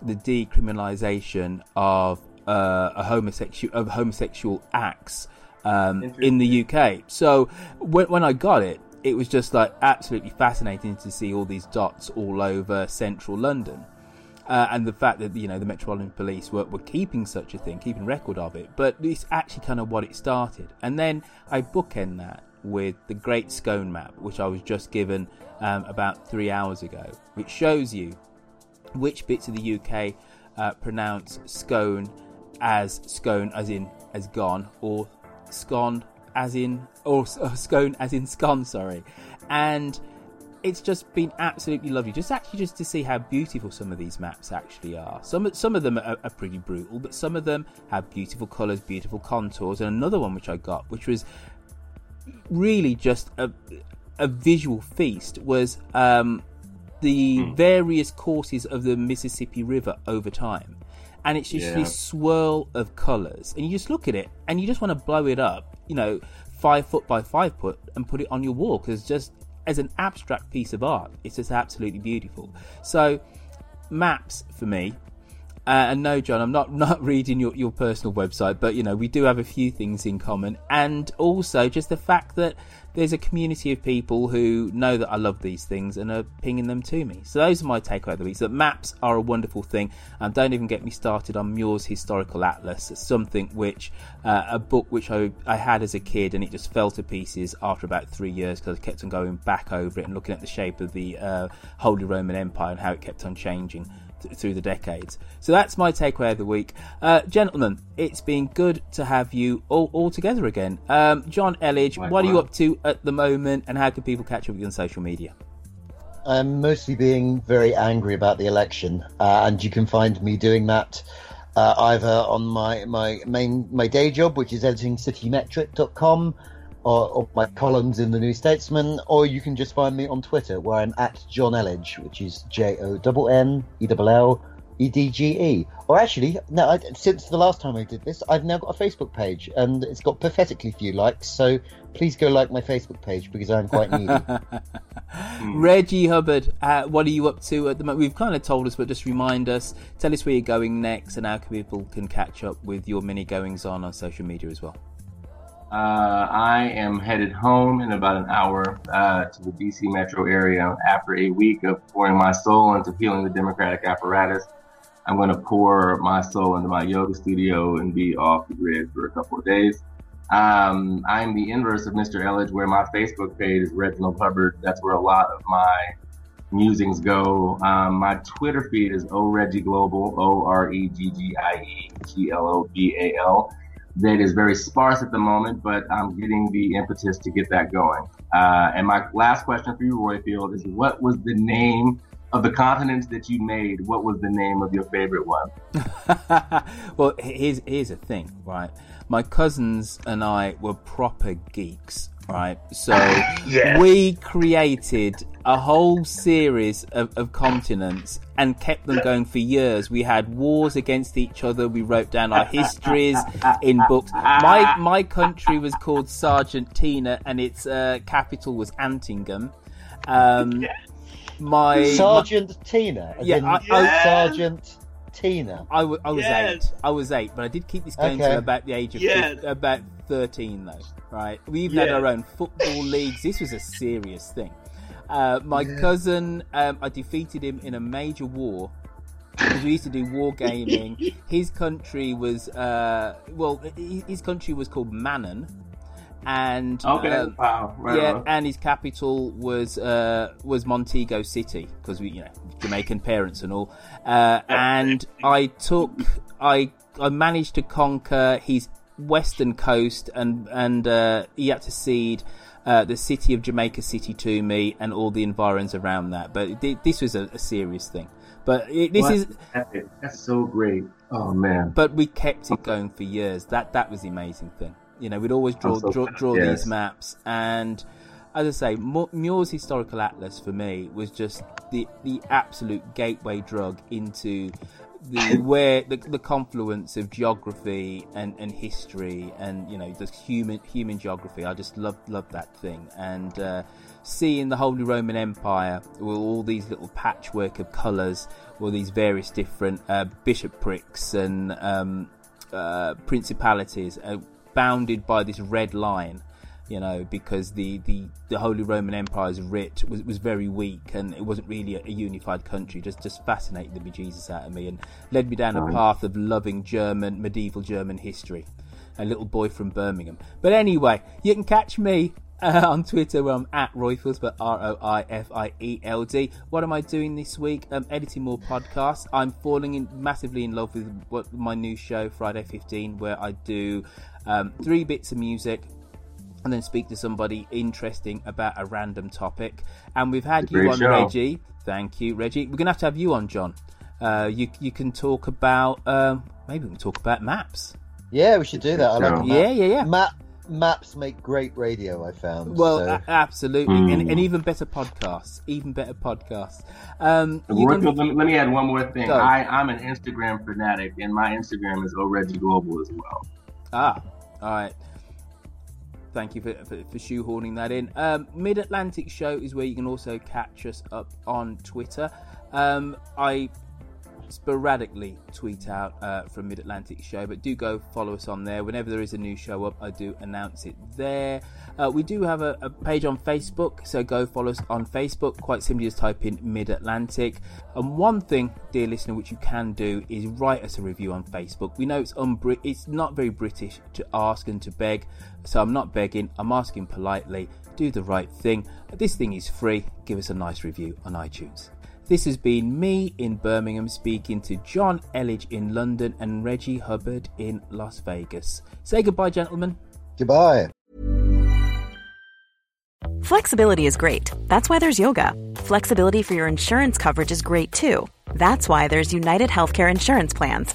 [SPEAKER 6] the decriminalisation of uh, a homosexual of homosexual acts um, in the UK. So when, when I got it, it was just like absolutely fascinating to see all these dots all over central London. Uh, and the fact that you know the Metropolitan Police were, were keeping such a thing, keeping record of it, but it's actually kind of what it started. And then I bookend that with the Great Scone Map, which I was just given um, about three hours ago, which shows you which bits of the UK uh, pronounce scone as scone as in as gone, or scone as in or, or scone as in scone. Sorry, and it's just been absolutely lovely. Just actually just to see how beautiful some of these maps actually are. Some some of them are, are pretty brutal, but some of them have beautiful colours, beautiful contours. And another one which I got, which was really just a a visual feast, was um, the various courses of the Mississippi River over time. And it's just
[SPEAKER 8] Yeah.
[SPEAKER 6] this swirl of colours, and you just look at it, and you just want to blow it up, you know, five foot by five foot, and put it on your wall because just as an abstract piece of art, it's just absolutely beautiful. So, maps for me Uh, and no, Jonn, I'm not (laughs) not reading your, your personal website, but you know we do have a few things in common, and also just the fact that there's a community of people who know that I love these things and are pinging them to me. So those are my takeaway of the week. That maps are a wonderful thing, and don't even get me started on Muir's Historical Atlas. Something which uh, a book which I, I had as a kid, and it just fell to pieces after about three years because I kept on going back over it and looking at the shape of the uh, Holy Roman Empire and how it kept on changing through the decades. So that's my takeaway of the week. Uh, gentlemen, it's been good to have you all, all together again. Um, Jonn Elledge, what are you up to at the moment and how can people catch up with you on social media?
[SPEAKER 7] I'm mostly being very angry about the election, uh, and you can find me doing that uh, either on my, my main my day job, which is editing citymetric.com, or, or, my columns in the New Statesman, or you can just find me on Twitter where I'm at Jonn Elledge, which is J O N N E L L E D G E. Or actually, no, I, since the last time I did this, I've now got a Facebook page and it's got pathetically few likes. So please go like my Facebook page because I'm quite needy. (laughs)
[SPEAKER 6] Reggie Hubbard, uh, what are you up to at the moment? We've kind of told us, but just remind us. Tell us where you're going next and how people can catch up with your mini goings on on social media as well.
[SPEAKER 8] Uh, I am headed home in about an hour uh, to the DC metro area after a week of pouring my soul into healing the Democratic apparatus. I'm going to pour my soul into my yoga studio and be off the grid for a couple of days. Um, I'm the inverse of Mr. Elledge, where my Facebook page is Reginald Hubbard. That's where a lot of my musings go. Um, my Twitter feed is O Reggie Global, O R E G G I E G L O B A L that is very sparse at the moment, but I'm getting the impetus to get that going. Uh, and my last question for you, Roifield, is what was the name of the continents that you made? What was the name of your favorite one? (laughs)
[SPEAKER 6] well, here's here's a thing, right? My cousins and I were proper geeks right? So (laughs) yeah. we created a whole series of, of, continents and kept them going for years. We had wars against each other. We wrote down our histories in books. My my country was called Sargentina, and its uh, capital was Antingham. Um, my
[SPEAKER 7] Sergeant Tina, yeah, I, I, Sergeant Tina.
[SPEAKER 6] I, w- I was yes. eight. I was eight, but I did keep this going okay. to about the age of yes. 50, about thirteen, though. Right? We even yeah. had our own football (laughs) leagues. This was a serious thing. Uh, my yeah. cousin, um, I defeated him in a major war because we used to do war (laughs) gaming. his country was, uh, well, his country was called Manon, and
[SPEAKER 8] okay, um, wow,
[SPEAKER 6] right yeah, on. and his capital was uh, was Montego City because we, you know, Jamaican parents and all. Uh, and I took, I I managed to conquer his western coast, and and uh, he had to cede. Uh, the city of Jamaica City to me and all the environs around that, but this was a, a serious thing. But it, this is
[SPEAKER 8] that's so great. Oh man!
[SPEAKER 6] But we kept it going for years. That that was the amazing thing. You know, we'd always draw so draw, draw yes. these maps, and as I say, Muir's historical atlas for me was just the the absolute gateway drug into the (laughs) where the, the confluence of geography and, and history and you know the human human geography. I just love loved that thing and. Uh, seeing the Holy Roman Empire with all these little patchwork of colours, all these various different uh, bishoprics and um, uh, principalities, uh, bounded by this red line you know, because the, the, the Holy Roman Empire's writ was, was very weak and it wasn't really a, a unified country. Just just fascinated the bejesus out of me and led me down a path of loving German medieval German history. A little boy from Birmingham. But anyway, you can catch me uh, on Twitter where I'm at Roifield, but R O I F I E L D. What am I doing this week? I'm editing more podcasts. I'm falling in massively in love with what my new show, Friday 15, where I do um, three bits of music and then speak to somebody interesting about a random topic. And we've had you on, show. Reggie. Thank you, Reggie. We're going to have to have you on, Jonn. Uh, you you can talk about um, maybe we can talk about maps.
[SPEAKER 7] Yeah, we should do that. I like
[SPEAKER 6] yeah, yeah, yeah.
[SPEAKER 7] Map maps make great radio. I found.
[SPEAKER 6] Well,
[SPEAKER 7] so.
[SPEAKER 6] a- absolutely, mm. and, and, even better podcasts. Even better podcasts. Um,
[SPEAKER 8] gonna... let, me, let, me, add one more thing. I, I'm an Instagram fanatic, and my Instagram is Reggie Global as well.
[SPEAKER 6] Ah, all right. Thank you for, for, for shoehorning that in. Um, Mid Atlantic Show is where you can also catch us up on Twitter. Um, I sporadically tweet out uh, from Mid Atlantic Show, but do go follow us on there. Whenever there is a new show up, I do announce it there. Uh, we do have a, a, page on Facebook, so go follow us on Facebook. Quite simply, just type in Mid Atlantic. And one thing, dear listener, which you can do is write us a review on Facebook. We know it's unbrit, it's not very British to ask and to beg, so I'm not begging. I'm asking politely. Do the right thing. This thing is free. Give us a nice review on iTunes. This has been me in Birmingham speaking to Jonn Elledge in London and Reggie Hubbard in Las Vegas. Say goodbye, gentlemen.
[SPEAKER 7] Goodbye.
[SPEAKER 21] Flexibility is great. That's why there's yoga. Flexibility for your insurance coverage is great too. That's why there's United Healthcare Insurance Plans.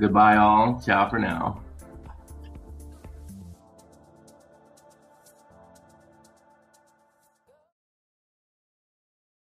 [SPEAKER 8] Goodbye, all. Ciao for now.